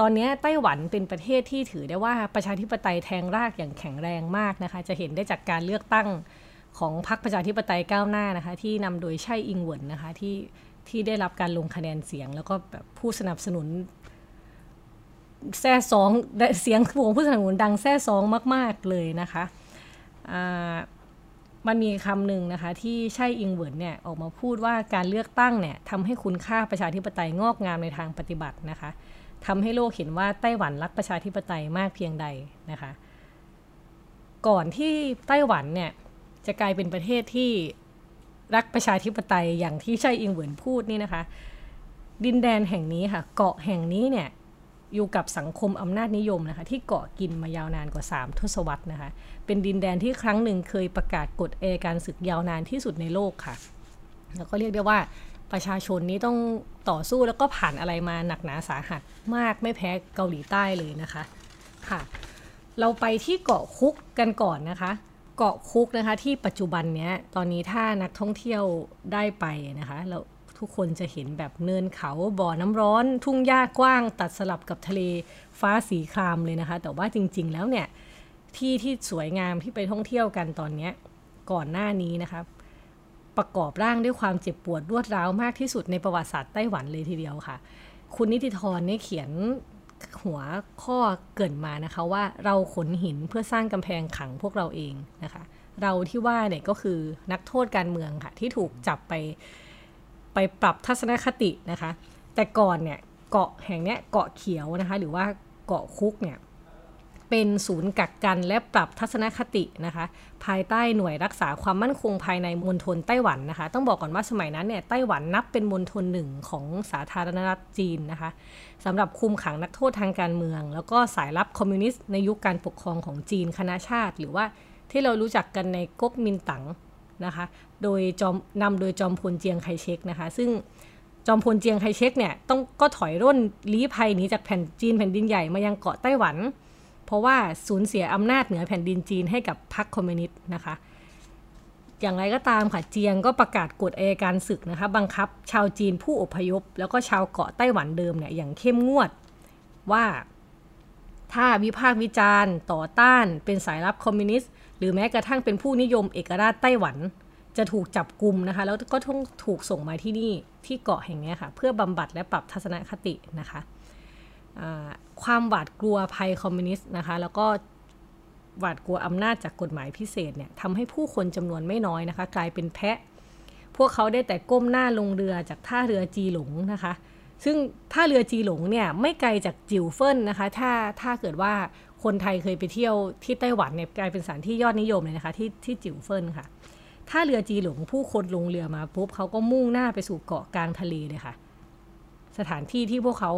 ตอนนี้ไต้หวันเป็นประเทศที่ถือได้ว่าประชาธิปไตยแทงรากอย่างแข็งแรงมากนะคะ จะเห็นได้จากการเลือกตั้งของพรรคประชาธิปไตยก้าวหน้านะคะ ที่นำโดยไช่อิงเหวินนะคะที่ที่ได้รับการลงคะแนนเสียง แล้วก็แบบผู้สนับสนุนแซ่ซองเสียงของผู้สนับสนุนดังแซ่ซองมาก ๆเลยนะคะอ่า มันมีคำหนึ่งนะคะที่ไช่อิงเหวินเนี่ยออกมาพูดว่าการเลือกตั้งเนี่ยทำให้คุณค่าประชาธิปไตยงอกงามในทางปฏิบัตินะคะทำให้โลกเห็นว่าไต้หวันรักประชาธิปไตยมากเพียงใดนะคะ ก่อนที่ไต้หวันเนี่ยจะกลายเป็นประเทศที่รักประชาธิปไตยอย่างที่ไช่อิงเหวินพูดนี่นะคะ ดินแดนแห่งนี้ค่ะ เกาะแห่งนี้เนี่ย อยู่กับสังคมอำนาจนิยมนะคะที่เกาะกินมายาวนานกว่า 3 ทศวรรษนะคะเป็นดินแดนที่ครั้งหนึ่งเคยประกาศกฎเอการศึกยาวนานที่สุดในโลกค่ะ แล้วก็เรียกได้ว่าประชาชนนี้ต้องต่อสู้แล้วก็ผ่านอะไรมาหนักหนาสาหัสมากไม่แพ้เกาหลีใต้เลยนะคะค่ะ เราไปที่เกาะคุกกันก่อนนะคะ เกาะคุกนะคะที่ปัจจุบันเนี้ยตอนนี้ถ้านักท่องเที่ยวได้ไปนะคะเรา ทุกคนจะเห็นแบบเนินเขาบ่อน้ำร้อน ทุ่งหญ้ากว้าง ตัดสลับกับทะเลฟ้าสีครามเลยนะคะ แต่ว่าจริง ๆ แล้วเนี่ยที่ที่สวยงามที่ไปท่องเที่ยวกันตอนนี้ก่อนหน้านี้นะคะประกอบร่างด้วยความเจ็บปวดรวดร้าวมากที่สุดในประวัติศาสตร์ไต้หวันเลยทีเดียวค่ะ คุณนิติธรเนี่ยเขียนหัวข้อเกินมานะคะว่าเราขนหินเพื่อสร้างกำแพงขังพวกเราเองนะคะ เราที่ว่าเนี่ยก็คือนักโทษการเมืองค่ะ ที่ถูกจับไป ไปปรับทัศนคตินะคะ แต่ก่อนเนี่ยเกาะแห่งเนี้ยเกาะเขียวนะคะ หรือว่าเกาะคุกเนี่ยเป็นศูนย์กักกันและปรับทัศนคตินะคะ ภายใต้หน่วยรักษาความมั่นคงภายในมณฑลไต้หวันนะคะ ต้องบอกก่อนว่าสมัยนั้นเนี่ยไต้หวันนับเป็นมณฑลหนึ่งของสาธารณรัฐจีนนะคะสำหรับคุมขังนักโทษทางการเมือง แล้วก็สายลับคอมมิวนิสต์ในยุคการปกครองของจีนคณะชาติ หรือว่าที่เรารู้จักกันในก๊กมินตั๋ง นะคะ โดยจอมนำโดยจอมพลเจียงไคเชกนะคะ ซึ่งจอมพลเจียงไคเชกเนี่ยต้องก็ถอยร่นลี้ภัยหนีจากแผ่นจีนแผ่นดินใหญ่มายังเกาะไต้หวัน เพราะว่าสูญเสียอำนาจเหนือแผ่นดินจีนให้กับพรรคคอมมิวนิสต์นะคะ อย่างไรก็ตามค่ะเจียงก็ประกาศกฎอัยการศึกนะคะบังคับชาวจีนผู้อพยพ แล้วก็ชาวเกาะไต้หวันเดิมเนี่ยอย่างเข้มงวดว่าถ้าวิพากษ์วิจารณ์ ต่อต้านเป็นสายลับคอมมิวนิสต์ หรือแม้กระทั่งเป็นผู้นิยมเอกราชไต้หวัน จะถูกจับกลุ่มนะคะ แล้วก็ต้องถูกส่งมาที่นี่ที่เกาะแห่งนี้ค่ะ เพื่อบำบัดและปรับทัศนคตินะคะความหวาดกลัวภัยคอมมิวนิสต์นะคะ แล้วก็หวาดกลัวอำนาจจากกฎหมายพิเศษเนี่ยทำให้ผู้คนจำนวนไม่น้อยนะคะ กลายเป็นแพะ พวกเขาได้แต่ก้มหน้าลงเรือจากท่าเรือจีหลงนะคะ ซึ่งท่าเรือจีหลงเนี่ยไม่ไกลจากจิวเฟินนะคะ ถ้าถ้าเกิดว่า คนไทยเคยไปเที่ยวที่ไต้หวันเนี่ยกลายเป็นสถานที่ยอดนิยมเลยนะคะ ที่ที่จิวเฟินค่ะ ท่าเรือจีหลงผู้คนลงเรือมาปุ๊บเขาก็มุ่งหน้าไปสู่เกาะกลางทะเลเลยค่ะ สถานที่ที่พวกเขา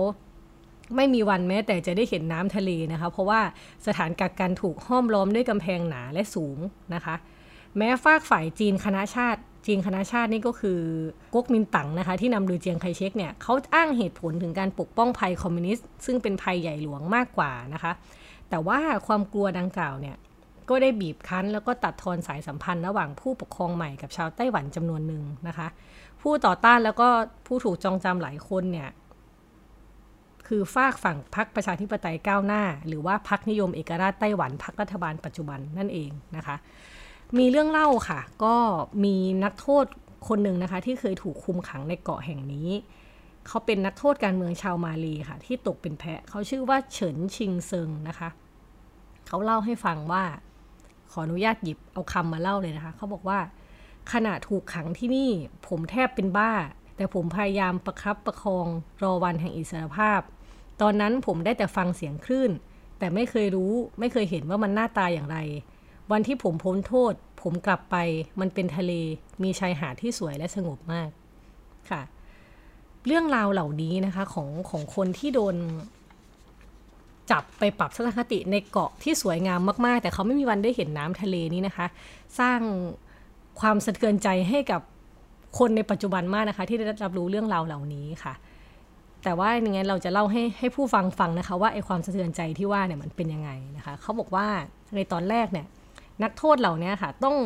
ไม่มีวันแม้ แต่จะได้เห็นน้ำทะเลนะคะ เพราะว่าสถานกักกันถูกห้อมล้อมด้วยกำแพงหนาและสูงนะคะ แม้ฟากฝ่ายจีนคณะชาติ จีนคณะชาตินี่ก็คือก๊กมินตั๋งนะคะ ที่นำโดยเจียงไคเชกเนี่ยเขาอ้างเหตุผลถึงการปกป้องภัยคอมมิวนิสต์ซึ่งเป็นภัยใหญ่หลวงมากกว่านะคะ แต่ว่าความกลัวดังกล่าวเนี่ย ก็ได้บีบคั้น แล้วก็ตัดทอนสายสัมพันธ์ระหว่างผู้ปกครองใหม่กับชาวไต้หวันจำนวนหนึ่งนะคะ ผู้ต่อต้านแล้วก็ผู้ถูกจองจำหลายคนเนี่ยคือฝากฝั่งพรรคประชาธิปไตยก้าวหน้า หรือว่าพรรคนิยมเอกราชไต้หวันพรรครัฐบาลปัจจุบันนั่นเองนะคะ มีเรื่องเล่าค่ะ ก็มีนักโทษคนหนึ่งนะคะ ที่เคยถูกคุมขังในเกาะแห่งนี้ เขาเป็นนักโทษการเมืองชาวมาลีค่ะ ที่ตกเป็นแพะเขาชื่อว่าเฉินชิงเซิงนะคะ เขาเล่าให้ฟังว่า ขออนุญาตหยิบเอาคำมาเล่าเลยนะคะ เขาบอกว่าขณะถูกขังที่นี่ผมแทบเป็นบ้า แต่ผมพยายามประครับประคองรอวันแห่งอิสรภาพ ตอนนั้นผมได้แต่ฟังเสียงคลื่น แต่ไม่เคยรู้ไม่เคยเห็นว่ามันหน้าตาอย่างไร วันที่ผมพ้นโทษ ผมกลับไปมันเป็นทะเล มีชายหาดที่สวยและสงบมากค่ะ เรื่องราวเหล่านี้นะคะของของคนที่โดนจับไปปรับทัศนคติในเกาะที่สวยงามมาก ๆ แต่เขาไม่มีวันได้เห็นน้ำทะเลนี้นะคะ สร้างความสะเทือนใจให้กับคนในปัจจุบันมากนะคะ ที่ได้รับรู้เรื่องราวเหล่านี้ค่ะ แต่ว่าอย่างไงเราจะเล่าให้ให้ผู้ฟังฟังนะคะ ว่าไอความสะเทือนใจที่ว่าเนี่ยมันเป็นยังไงนะคะเขาบอกว่าในตอนแรกเนี่ยนักโทษเหล่านี้ค่ะต้อง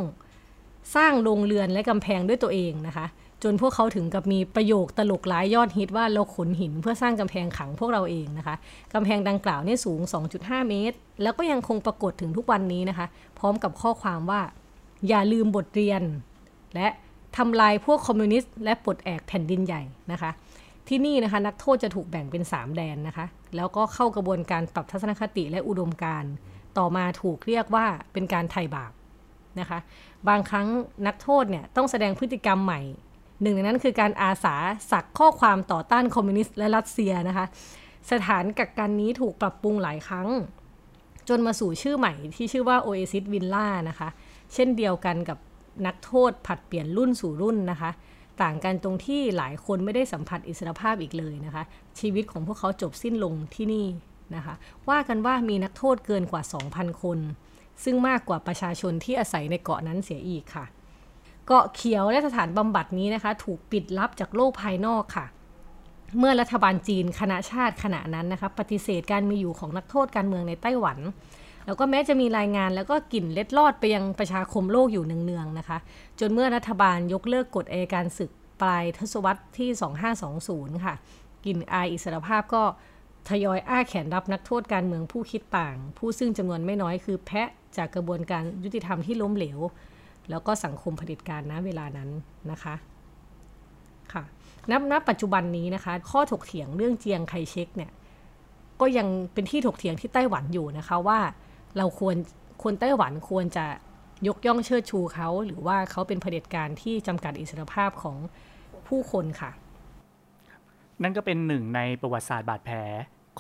สร้างโรงเรือนและกำแพงด้วยตัวเองนะคะ จนพวกเขาถึงกับมีประโยคตลกหลายยอดฮิตว่าเราขนหินเพื่อสร้างกำแพงขังพวกเราเองนะคะกำแพงดังกล่าวเนี่ยสูง 2.5 เมตร แล้วก็ยังคงปรากฏถึงทุกวันนี้นะคะ พร้อมกับข้อความว่า อย่าลืมบทเรียน และทำลายพวกคอมมิวนิสต์และปลดแอกแผ่นดินใหญ่นะคะ ที่นี่นะคะนักโทษจะถูกแบ่งเป็น 3 แดนนะคะ แล้วก็เข้ากระบวนการปรับทัศนคติและอุดมการ์ต่อมาถูกเรียกว่าเป็นการไถ่บาปนะคะ บางครั้งนักโทษเนี่ยต้องแสดงพฤติกรรมใหม่ หนึ่งในนั้นคือการอาสาสักข้อความต่อต้านคอมมิวนิสต์และรัสเซียนะคะ สถานกักกันนี้ถูกปรับปรุงหลายครั้ง จนมาสู่ชื่อใหม่ที่ชื่อว่า Oasis Villa นะคะ เช่นเดียวกันกับนักโทษผัดเปลี่ยนรุ่นสู่รุ่นนะคะ ต่างกันตรงที่หลายคนไม่ได้สัมผัสอิสรภาพอีกเลยนะคะ ชีวิตของพวกเขาจบสิ้นลงที่นี่นะคะ ว่ากันว่ามีนักโทษเกินกว่า 2,000 คน ซึ่งมากกว่าประชาชนที่อาศัยในเกาะนั้นเสียอีกค่ะ เกาะเขียวและสถานบำบัดนี้นะคะ ถูกปิดลับจากโลกภายนอกค่ะ เมื่อรัฐบาลจีนคณะชาติขณะนั้นนะคะ ปฏิเสธการมีอยู่ของนักโทษการเมืองในไต้หวัน แล้วก็แม้จะมีรายงานแล้วก็กลิ่นเล็ดลอดไปยังประชาคมโลกอยู่เนืองๆนะคะ จนเมื่อรัฐบาลยกเลิกกฎเอการศึกปลายทศวรรษที่ 2520 ค่ะกลิ่นอายอิสรภาพก็ทยอยอ้าแขนรับนักโทษการเมืองผู้คิดต่าง ผู้ซึ่งจำนวนไม่น้อยคือแพะจากกระบวนการยุติธรรมที่ล้มเหลว แล้วก็สังคมเผด็จการณเวลานั้นนะคะค่ะนับณปัจจุบันนี้นะคะ ข้อถกเถียงเรื่องเจียงไคเชกเนี่ยก็ยังเป็นที่ถกเถียงที่ไต้หวันอยู่นะคะว่าเราควรคนไต้หวันควรจะยกย่องเชิดชูเขา หรือว่าเขาเป็นเผด็จการที่จำกัดอิสรภาพของผู้คนค่ะ นั่นก็เป็นหนึ่งในประวัติศาสตร์บาดแผล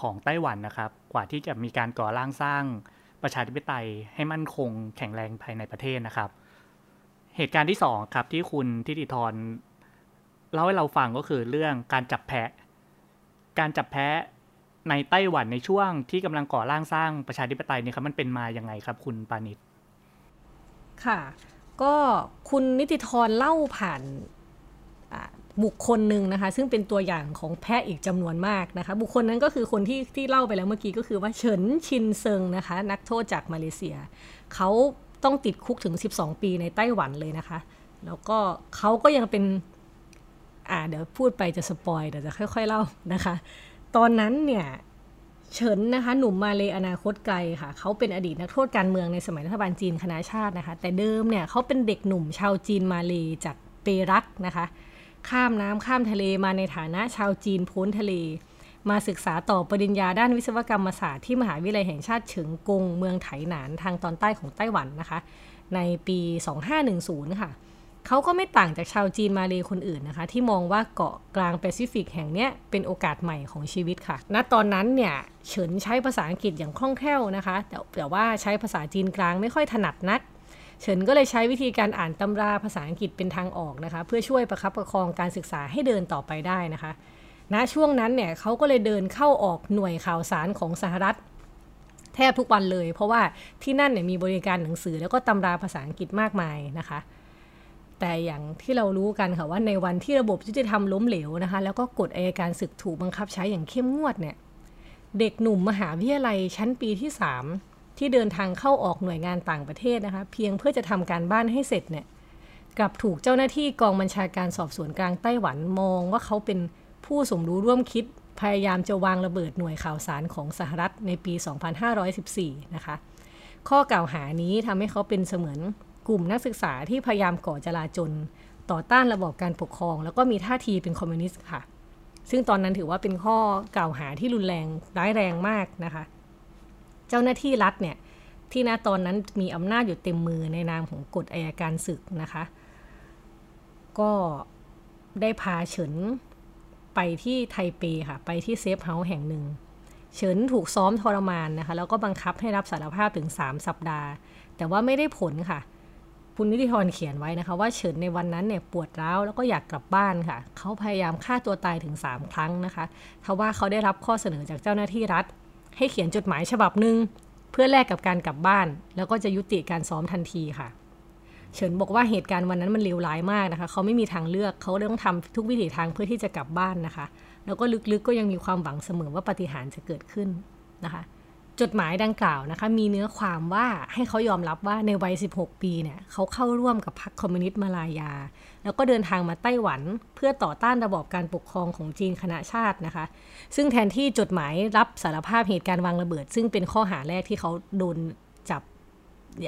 ของไต้หวันนะครับ กว่าที่จะมีการก่อร่างสร้างประชาธิปไตยให้มั่นคงแข็งแรงภายในประเทศนะครับ เหตุการณ์ที่สองครับที่คุณทิติธรเล่าให้เราฟังก็คือเรื่องการจับแพะ การจับแพะในไต้หวันในช่วงที่กำลังก่อร่างสร้างประชาธิปไตยเนี่ยครับมันเป็นมาอย่างไงครับ คุณปานิชค่ะ ก็คุณนิติธรเล่าผ่านบุคคลหนึ่งนะคะ ซึ่งเป็นตัวอย่างของแพะอีกจำนวนมากนะคะ บุคคลนั้นก็คือคนที่ที่เล่าไปแล้วเมื่อกี้ก็คือว่าเฉินชินเซิงนะคะ นักโทษจากมาเลเซียเขา ต้องติดคุกถึง 12 ปีในไต้หวันเลยนะคะ แล้วก็เขาก็ยังเป็น อ่าเดี๋ยวพูดไปจะ spoil เดี๋ยวจะค่อย ๆ เล่านะคะ ตอนนั้นเนี่ยเฉินนะคะหนุ่มมาเลย์อนาคตไกลค่ะ เขาเป็นอดีตนักโทษการเมืองในสมัยรัฐบาลจีนคณะชาตินะคะ แต่เดิมเนี่ยเขาเป็นเด็กหนุ่มชาวจีนมาเลย์จากเปรักนะคะ ข้ามน้ำข้ามทะเลมาในฐานะชาวจีนพ้นทะเล มาศึกษาต่อปริญญาด้านวิศวกรรมศาสตร์ที่มหาวิทยาลัยแห่งชาติเฉิงกงเมืองไถหนานทางตอนใต้ของไต้หวันนะคะ ในปี 2510 ค่ะเขาก็ไม่ต่างจากชาวจีนมาเลยคนอื่นนะคะ ที่มองว่าเกาะกลางแปซิฟิกแห่งนี้เป็นโอกาสใหม่ของชีวิตค่ะ ณตอนนั้นเนี่ยเฉินใช้ภาษาอังกฤษอย่างคล่องแคล่วนะคะ แต่แต่ว่าใช้ภาษาจีนกลางไม่ค่อยถนัดนัก เฉินก็เลยใช้วิธีการอ่านตำราภาษาอังกฤษเป็นทางออกนะคะ เพื่อช่วยประคับประคองการศึกษาให้เดินต่อไปได้นะคะ ณช่วงนั้นเนี่ยเขาก็เลยเดินเข้าออกหน่วยข่าวสารของสหรัฐ แทบทุกวันเลย เพราะว่าที่นั่นเนี่ยมีบริการหนังสือแล้วก็ตำราภาษาอังกฤษมากมายนะคะแแต่อย่างที่เรารู้กันค่ะว่าในวันที่ระบบยุติธรรมล้มเหลวนะคะ แล้วก็กฎอายการศึกถูกบังคับใช้อย่างเข้มงวดเนี่ยเด็กหนุ่มมหาวิทยาลัยชั้นปีที่ 3 ที่เดินทางเข้าออกหน่วยงานต่างประเทศนะคะ เพียงเพื่อจะทำการบ้านให้เสร็จเนี่ยกลับถูกเจ้าหน้าที่กองบัญชาการสอบสวนกลางไต้หวันมองว่าเขาเป็น ผู้สมรู้ร่วมคิดพยายามจะวางระเบิดหน่วยข่าวสารของสหรัฐในปี 2514 นะคะ ข้อกล่าวหานี้ทำให้เขาเป็นเสมือนกลุ่มนักศึกษาที่พยายามก่อจลาจลต่อต้านระบอบการปกครอง แล้วก็มีท่าทีเป็นคอมมิวนิสต์ค่ะ ซึ่งตอนนั้นถือว่าเป็นข้อกล่าวหาที่รุนแรงร้ายแรงมากนะคะ เจ้าหน้าที่รัฐเนี่ยที่ณตอนนั้นมีอำนาจอยู่เต็มมือในนามของกฎอัยการศึกนะคะ ก็ได้พาเฉิน ไปที่ไทเปค่ะ ไปที่ safe house แห่งหนึ่ง เฉินถูกซ้อมทรมานนะคะ แล้วก็บังคับให้รับสารภาพถึง 3 สัปดาห์ แต่ว่าไม่ได้ผลค่ะคุณนิติธรเขียนไว้นะคะว่าเฉินในวันนั้นเนี่ยปวดร้าวแล้วก็อยากกลับบ้านค่ะ เขาพยายามฆ่าตัวตายถึง 3 ครั้งนะคะทว่าเขาได้รับข้อเสนอจากเจ้าหน้าที่รัฐ ให้เขียนจดหมายฉบับหนึ่งเพื่อแลกกับการกลับบ้าน แล้วก็จะยุติการซ้อมทันทีค่ะ เฉินบอกว่าเหตุการณ์วันนั้นมันเลวร้ายมากนะคะ เขาไม่มีทางเลือกเขาต้องทำทุกวิถีทางเพื่อที่จะกลับบ้านนะคะ แล้วก็ลึกๆก็ยังมีความหวังเสมอว่าปฏิหารจะเกิดขึ้นนะคะจดหมายดังกล่าวนะคะ มีเนื้อความว่าให้เขายอมรับว่าในวัย 16 ปีเนี่ยเขาเข้าร่วมกับพรรคคอมมิวนิสต์มาลายา แล้วก็เดินทางมาไต้หวัน เพื่อต่อต้านระบอบการปกครองของจีนคณะชาตินะคะ ซึ่งแทนที่จดหมายรับสารภาพเหตุการณ์วางระเบิด ซึ่งเป็นข้อหาแรกที่เขาโดนจับ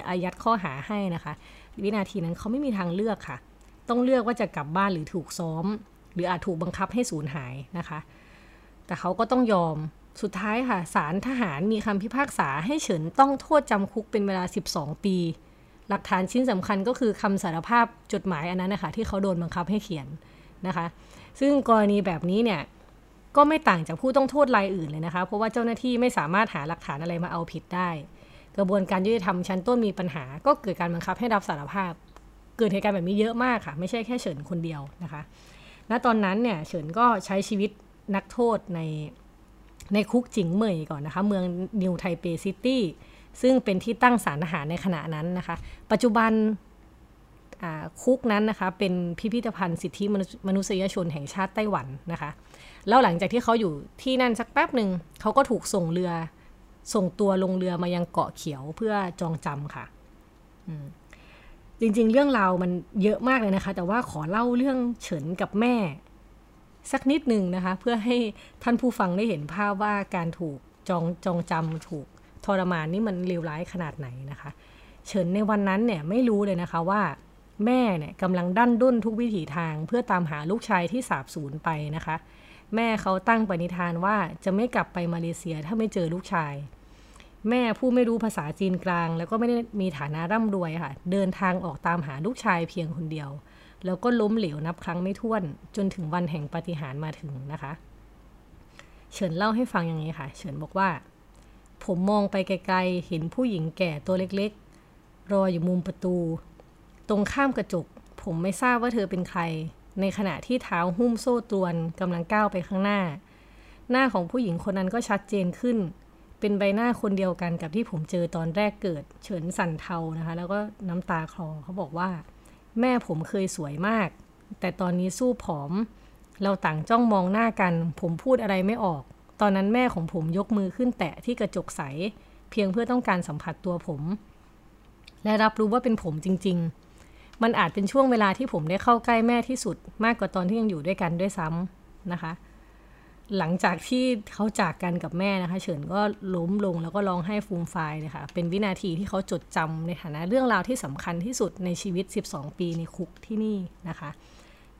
อายัดข้อหาให้นะคะ วินาทีนั้นเขาไม่มีทางเลือกค่ะ ต้องเลือกว่าจะกลับบ้านหรือถูกซ้อม หรืออาจถูกบังคับให้สูญหายนะคะ แต่เขาก็ต้องยอมสุดท้ายค่ะศาลทหารมีคำพิพากษาให้เฉินต้องโทษจำคุกเป็นเวลา 12 ปี หลักฐานชิ้นสำคัญก็คือคำสารภาพจดหมายอันนั้นนะคะที่เขาโดนบังคับให้เขียนนะคะ ซึ่งกรณีแบบนี้เนี่ยก็ไม่ต่างจากผู้ต้องโทษรายอื่นเลยนะคะ เพราะว่าเจ้าหน้าที่ไม่สามารถหาหลักฐานอะไรมาเอาผิดได้ กระบวนการยุติธรรมชั้นต้นมีปัญหา ก็เกิดการบังคับให้รับสารภาพ เกิดเหตุการณ์แบบนี้เยอะมากค่ะ ไม่ใช่แค่เฉินคนเดียวนะคะ ณ ตอนนั้นเนี่ยเฉินก็ใช้ชีวิตนักโทษในในคุกจิงเหมยก่อนนะคะ เมืองนิวไทเปซิตี้ ซึ่งเป็นที่ตั้งศาลทหารในขณะนั้นนะคะ ปัจจุบันคุกนั้นนะคะ เป็นพิพิธภัณฑ์สิทธิมนุษยชนแห่งชาติไต้หวันนะคะ แล้วหลังจากที่เขาอยู่ที่นั่นสักแป๊บหนึ่งเขาก็ถูกส่งเรือ ส่งตัวลงเรือมายังเกาะเขียวเพื่อจองจำค่ะจริงๆ เรื่องราวมันเยอะมากเลยนะคะ แต่ว่าขอเล่าเรื่องเฉินกับแม่ สักนิดหนึ่งนะคะ เพื่อให้ท่านผู้ฟังได้เห็นภาพว่าการถูกจองจองจำถูกทรมานนี่มันเลวร้ายขนาดไหนนะคะ เฉินในวันนั้นเนี่ยไม่รู้เลยนะคะว่าแม่เนี่ยกำลังดั้นด้นทุกวิถีทางเพื่อตามหาลูกชายที่สาบสูญไปนะคะ แม่เขาตั้งปณิธานว่าจะไม่กลับไปมาเลเซียถ้าไม่เจอลูกชาย แม่ผู้ไม่รู้ภาษาจีนกลาง แล้วก็ไม่ได้มีฐานะร่ำรวยค่ะ เดินทางออกตามหาลูกชายเพียงคนเดียว แล้วก็ล้มเหลวนับครั้งไม่ถ้วน จนถึงวันแห่งปาฏิหารมาถึงนะคะ เฉินเล่าให้ฟังอย่างนี้ค่ะ เฉินบอกว่า ผมมองไปไกลๆเห็นผู้หญิงแก่ตัวเล็กๆ รออยู่มุมประตู ตรงข้ามกระจก ผมไม่ทราบว่าเธอเป็นใคร ในขณะที่เท้าหุ้มโซ่ตรวนกำลังก้าวไปข้างหน้า หน้าของผู้หญิงคนนั้นก็ชัดเจนขึ้น เป็นใบหน้าคนเดียวกันกับที่ผมเจอตอนแรกเกิด เฉินสันเทานะคะ แล้วก็น้ำตาคลอเขาบอกว่า แม่ผมเคยสวยมาก แต่ตอนนี้สู้ผอม เราต่างจ้องมองหน้ากัน ผมพูดอะไรไม่ออก ตอนนั้นแม่ของผมยกมือขึ้นแตะที่กระจกใส เพียงเพื่อต้องการสัมผัสตัวผม และรับรู้ว่าเป็นผมจริง ๆ มันอาจเป็นช่วงเวลาที่ผมได้เข้าใกล้แม่ที่สุด มากกว่าตอนที่ยังอยู่ด้วยกันด้วยซ้ำนะคะ หลังจากที่เขาจากกันกับแม่นะคะ เฉินก็ล้มลงแล้วก็ร้องไห้ฟูมฟายเลยค่ะเป็นวินาทีที่เขาจดจำในฐานะเรื่องราวที่สำคัญที่สุดในชีวิต 12 ปีในคุกที่นี่นะคะ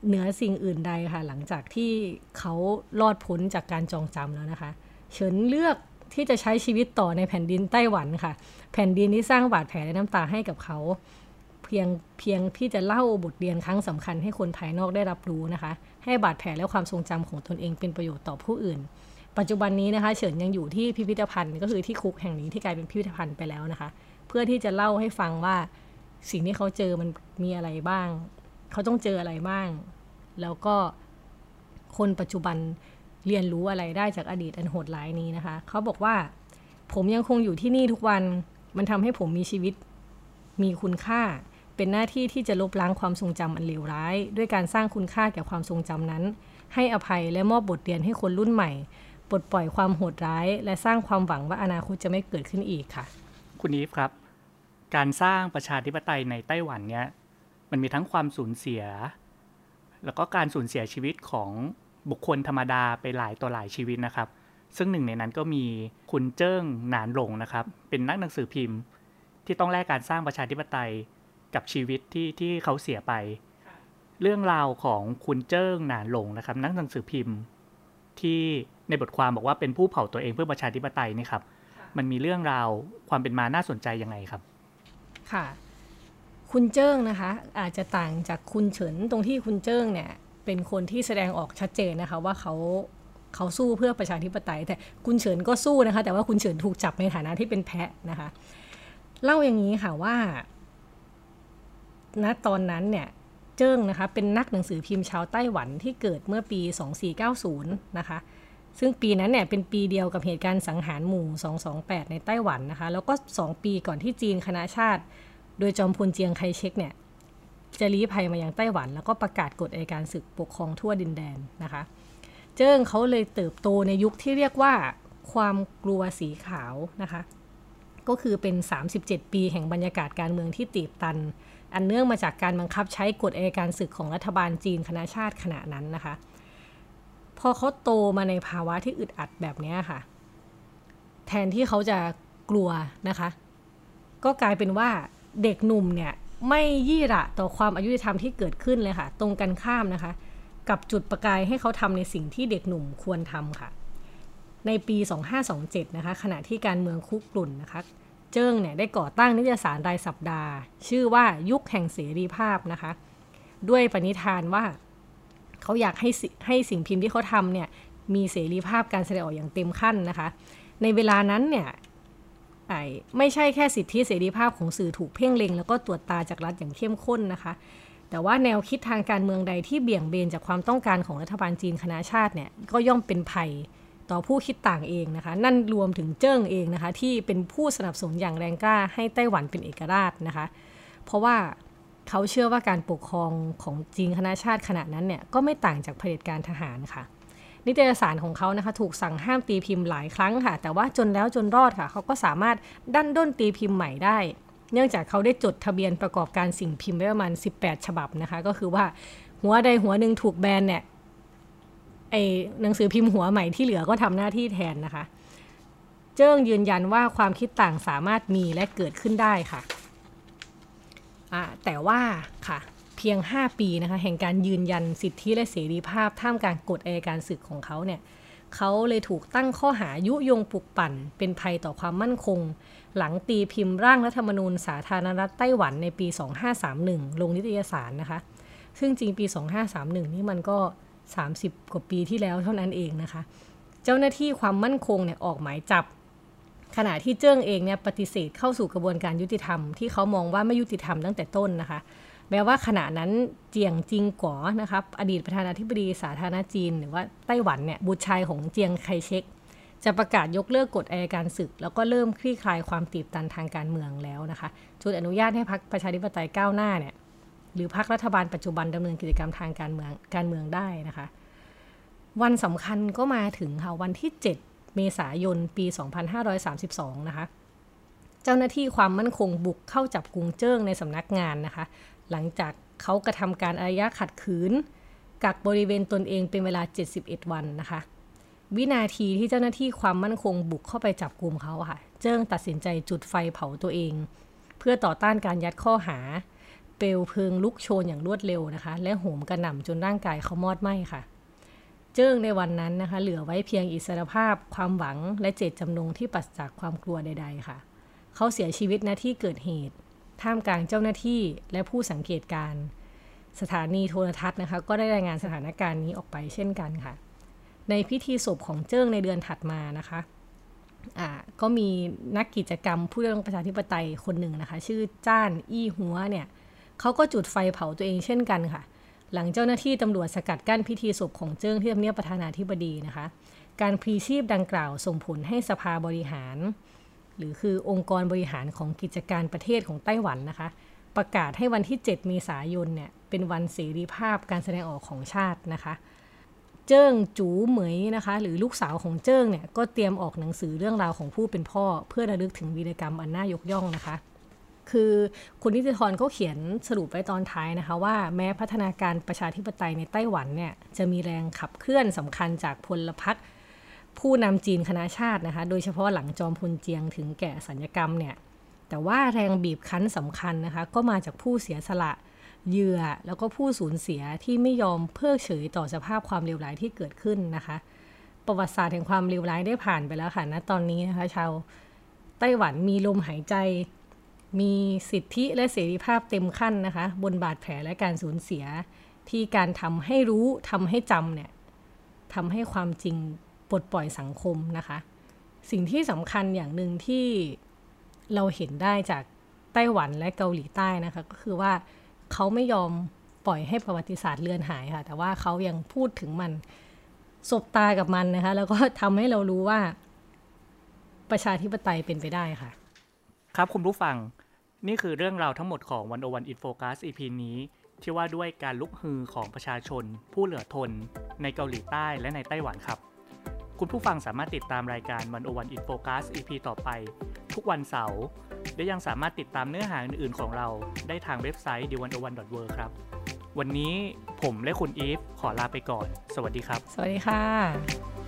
เหนือสิ่งอื่นใดค่ะ หลังจากที่เขารอดพ้นจากการจองจำแล้วนะคะ เฉินเลือกที่จะใช้ชีวิตต่อในแผ่นดินไต้หวันค่ะ แผ่นดินที่สร้างบาดแผลและน้ำตาให้กับเขา เพียงเพียงที่จะเล่าบทเรียนครั้งสำคัญให้คนภายนอกได้รับรู้นะคะ ให้บาดแผลและความทรงจำของตนเองเป็นประโยชน์ต่อผู้อื่น ปัจจุบันนี้นะคะ เฉินยังอยู่ที่พิพิธภัณฑ์ ก็คือที่คุกแห่งนี้ที่กลายเป็นพิพิธภัณฑ์ไปแล้วนะคะ เพื่อที่จะเล่าให้ฟังว่าสิ่งที่เขาเจอมันมีอะไรบ้าง เขาต้องเจออะไรบ้าง แล้วก็คนปัจจุบันเรียนรู้อะไรได้จากอดีตอันโหดร้ายนี้นะคะ เขาบอกว่า ผมยังคงอยู่ที่นี่ทุกวัน มันทำให้ผมมีชีวิตมีคุณค่า เป็นหน้าที่ที่จะลบล้างความทรงจำอันเลวร้าย ด้วยการสร้างคุณค่าแก่ความทรงจำนั้น ให้อภัยและมอบบทเรียนให้คนรุ่นใหม่ ปลดปล่อยความโหดร้าย และสร้างความหวังว่าอนาคตจะไม่เกิดขึ้นอีกค่ะ คุณอีฟครับ การสร้างประชาธิปไตยในไต้หวันเนี่ยมันมีทั้งความสูญเสีย แล้วก็การสูญเสียชีวิตของบุคคลธรรมดาไปหลายต่อหลายชีวิตนะครับ ซึ่งหนึ่งในนั้นก็มีคุณเจิ้งหนานหลงนะครับ เป็นนักหนังสือพิมพ์ ที่ต้องแลกการสร้างประชาธิปไตย กับชีวิตที่ที่เขาเสียไป เรื่องราวของคุณเจิ้งหนานหลงนะครับ นักหนังสือพิมพ์ ที่ในบทความบอกว่าเป็นผู้เผาตัวเองเพื่อประชาธิปไตยนี่ครับ มันมีเรื่องราวความเป็นมาน่าสนใจยังไงครับ ค่ะ คุณเจิ้งนะคะ อาจจะต่างจากคุณเฉินตรงที่คุณเจิ้งเนี่ย เป็นคนที่แสดงออกชัดเจนนะคะว่าเขาเขาสู้เพื่อประชาธิปไตย แต่คุณเฉินก็สู้นะคะ แต่ว่าคุณเฉินถูกจับในฐานะที่เป็นแพะนะคะ เล่าอย่างนี้ค่ะว่า ณตอนนั้นเนี่ยเจิ้งนะคะเป็นนักหนังสือพิมพ์ชาวไต้หวันที่เกิดเมื่อปี 2490 นะคะ ซึ่งปีนั้นเนี่ยเป็นปีเดียวกับเหตุการณ์สังหารหมู่ 228 ในไต้หวันนะคะ แล้วก็ 2 ปีก่อนที่จีนคณะชาติ โดยจอมพลเจียงไคเชกเนี่ยจะลี้ภัยมายังไต้หวัน แล้วก็ประกาศกฎอัยการศึกปกครองทั่วดินแดนนะคะ เจิ้งเขาเลยเติบโตในยุคที่เรียกว่าความกลัวสีขาวนะคะ ก็คือเป็น 37 ปีแห่งบรรยากาศการเมืองที่ตีบตัน อันเนื่องมาจากการบังคับใช้กฎอัยการศึกของรัฐบาลจีนคณะชาติขณะนั้นนะคะ พอเขาโตมาในภาวะที่อึดอัดแบบนี้ค่ะ แทนที่เขาจะกลัวนะคะ ก็กลายเป็นว่าเด็กหนุ่มเนี่ยไม่ยี่ระต่อความอายุธรรมที่เกิดขึ้นเลยค่ะ ตรงกันข้ามนะคะ กับจุดประกายให้เขาทำในสิ่งที่เด็กหนุ่มควรทำค่ะ ในปี 2527 นะคะ ขณะที่การเมืองคุกกรุ่นนะคะ เจิ้งเนี่ยได้ก่อตั้งนิตยสารรายสัปดาห์ ชื่อว่ายุคแห่งเสรีภาพนะคะ ด้วยปณิธานว่าเขาอยากให้สิให้สิ่งพิมพ์ที่เขาทำเนี่ยมีเสรีภาพการแสดงออกอย่างเต็มขั้นนะคะ ในเวลานั้นเนี่ยไม่ใช่แค่สิทธิเสรีภาพของสื่อถูกเพ่งเล็ง แล้วก็ตรวจตาจากรัฐอย่างเข้มข้นนะคะ แต่ว่าแนวคิดทางการเมืองใดที่เบี่ยงเบนจากความต้องการของรัฐบาลจีนคณะชาติเนี่ยก็ย่อมเป็นภัย ต่อผู้คิดต่างเองนะคะ นั่นรวมถึงเจิ้งเองนะคะ ที่เป็นผู้สนับสนุนอย่างแรงกล้าให้ไต้หวันเป็นเอกราชนะคะ เพราะว่าเขาเชื่อว่าการปกครองของจีนคณะชาติขณะนั้นเนี่ยก็ไม่ต่างจากเผด็จการทหารค่ะ นิตยสารของเขานะคะถูกสั่งห้ามตีพิมพ์หลายครั้งค่ะ แต่ว่าจนแล้วจนรอดค่ะ เขาก็สามารถดันด้นตีพิมพ์ใหม่ได้ เนื่องจากเขาได้จดทะเบียนประกอบการสิ่งพิมพ์ไว้ประมาณ 18 ฉบับนะคะ ก็คือว่าหัวใดหัวหนึ่งถูกแบนเนี่ย ไอหนังสือพิมพ์หัวใหม่ที่เหลือก็ทำหน้าที่แทนนะคะ เจิ้งยืนยันว่าความคิดต่างสามารถมีและเกิดขึ้นได้ค่ะแต่ว่าค่ะเพียง 5 ปีนะคะแห่งการยืนยันสิทธิและเสรีภาพท่ามกลางกฎอัยการศึกของเขาเนี่ยเขาเลยถูกตั้งข้อหายุยงปลุกปั่น เป็นภัยต่อความมั่นคง หลังตีพิมพ์ร่างรัฐธรรมนูญสาธารณรัฐไต้หวันในปี 2531 ลงนิตยสารนะคะ ซึ่งจริงปี 2531 นี่มันก็ 30 กว่าปีที่แล้วเท่านั้นเองนะคะ เจ้าหน้าที่ความมั่นคงเนี่ยออกหมายจับ ขณะที่เจิ้งเองเนี่ยปฏิเสธเข้าสู่กระบวนการยุติธรรมที่เขามองว่าไม่ยุติธรรมตั้งแต่ต้นนะคะแม้ว่าขณะนั้นเจียงจิงก๋อนะครับอดีตประธานาธิบดีสาธารณจีน หรือว่าไต้หวันเนี่ยบุตรชายของเจียงไคเชกจะประกาศยกเลิกกฎอัยการศึก แล้วก็เริ่มคลี่คลายความตีบตันทางการเมืองแล้วนะคะจนอนุญาตให้พรรคประชาธิปไตยก้าวหน้าเนี่ย หรือพรรครัฐบาลปัจจุบันดำเนินกิจกรรมทางการเมืองการเมืองได้นะคะ วันสำคัญก็มาถึงค่ะ วันที่ 7 เมษายนปี 2532 นะคะ เจ้าหน้าที่ความมั่นคงบุกเข้าจับกุงเจิ้งในสำนักงานนะคะ หลังจากเขากระทำการอารยะขัดขืน กักบริเวณตนเองเป็นเวลา 71 วันนะคะวินาทีที่เจ้าหน้าที่ความมั่นคงบุกเข้าไปจับกลุ่มเขาค่ะ เจิ้งตัดสินใจจุดไฟเผาตัวเอง เพื่อต่อต้านการยัดข้อหา เปลวเพลิงลุกโชนอย่างรวดเร็วนะคะ และโหมกระหน่ำจนร่างกายเขามอดไหม้ค่ะ เจิ้งในวันนั้นนะคะ เหลือไว้เพียงอิสรภาพ ความหวังและเจตจำนงที่ปราศจากความกลัวใด ๆ ค่ะ เขาเสียชีวิตณที่เกิดเหตุ ท่ามกลางเจ้าหน้าที่และผู้สังเกตการ สถานีโทรทัศน์นะคะ ก็ได้รายงานสถานการณ์นี้ออกไปเช่นกันค่ะ ในพิธีศพของเจิ้งในเดือนถัดมานะคะก็มีนักกิจกรรมผู้เรื่องประชาธิปไตยคนหนึ่งนะคะ ชื่อจ้านอี้หัวเนี่ย เขาก็จุดไฟเผาตัวเองเช่นกันค่ะ หลังเจ้าหน้าที่ตำรวจสกัดกั้นพิธีศพของเจิ้งที่ทำเนียบประธานาธิบดีนะคะ การพลีชีพดังกล่าวส่งผลให้สภาบริหาร หรือคือองค์กรบริหารของกิจการประเทศของไต้หวันนะคะ ประกาศให้วันที่ 7 เมษายนเนี่ยเป็นวันเสรีภาพการแสดงออกของชาตินะคะเจิ้งจูเหมยนะคะ หรือลูกสาวของเจิ้งเนี่ย ก็เตรียมออกหนังสือเรื่องราวของผู้เป็นพ่อ เพื่อระลึกถึงวีรกรรมอันน่ายกย่องนะคะ คือคุณนิติธรเขาเขียนสรุปไว้ตอนท้ายนะคะว่าแม้พัฒนาการประชาธิปไตยในไต้หวันเนี่ยจะมีแรงขับเคลื่อนสำคัญจากพลพรรคผู้นำจีนคณะชาตินะคะ โดยเฉพาะหลังจอมพลเจียงถึงแก่สัญญกรรมเนี่ยแต่ว่าแรงบีบคั้นสำคัญนะคะ ก็มาจากผู้เสียสละเหยื่อแล้วก็ผู้สูญเสียที่ไม่ยอมเพิกเฉยต่อสภาพความเลวร้ายที่เกิดขึ้นนะคะ ประวัติศาสตร์แห่งความเลวร้ายได้ผ่านไปแล้วค่ะณตอนนี้นะคะ ชาวไต้หวันมีลมหายใจ มีสิทธิและเสรีภาพเต็มขั้นนะคะ บนบาดแผลและการสูญเสียที่การทำให้รู้ทำให้จำเนี่ยทำให้ความจริงปลดปล่อยสังคมนะคะ สิ่งที่สำคัญอย่างหนึ่งที่เราเห็นได้จากไต้หวันและเกาหลีใต้นะคะ ก็คือว่าเขาไม่ยอมปล่อยให้ประวัติศาสตร์เลือนหายค่ะ แต่ว่าเขายังพูดถึงมันสบตากับมันนะคะ แล้วก็ทำให้เรารู้ว่าประชาธิปไตยเป็นไปได้ค่ะ ครับคุณผู้ฟัง นี่คือเรื่องราวทั้งหมดของวันโอวันอินโฟกัส EP นี้ ที่ว่าด้วยการลุกฮือของประชาชน ผู้เหลือทน ในเกาหลีใต้และในไต้หวันครับ คุณผู้ฟังสามารถติดตามรายการวันโอวันอินโฟกัส EP ต่อไป ทุกวันเสาร์และยังสามารถติดตามเนื้อหาอื่นๆของเราได้ทางเว็บไซต์ d 1 0 1 w o r l d ครับ วันนี้ผมและคุณอีฟขอลาไปก่อน สวัสดีครับ สวัสดีค่ะ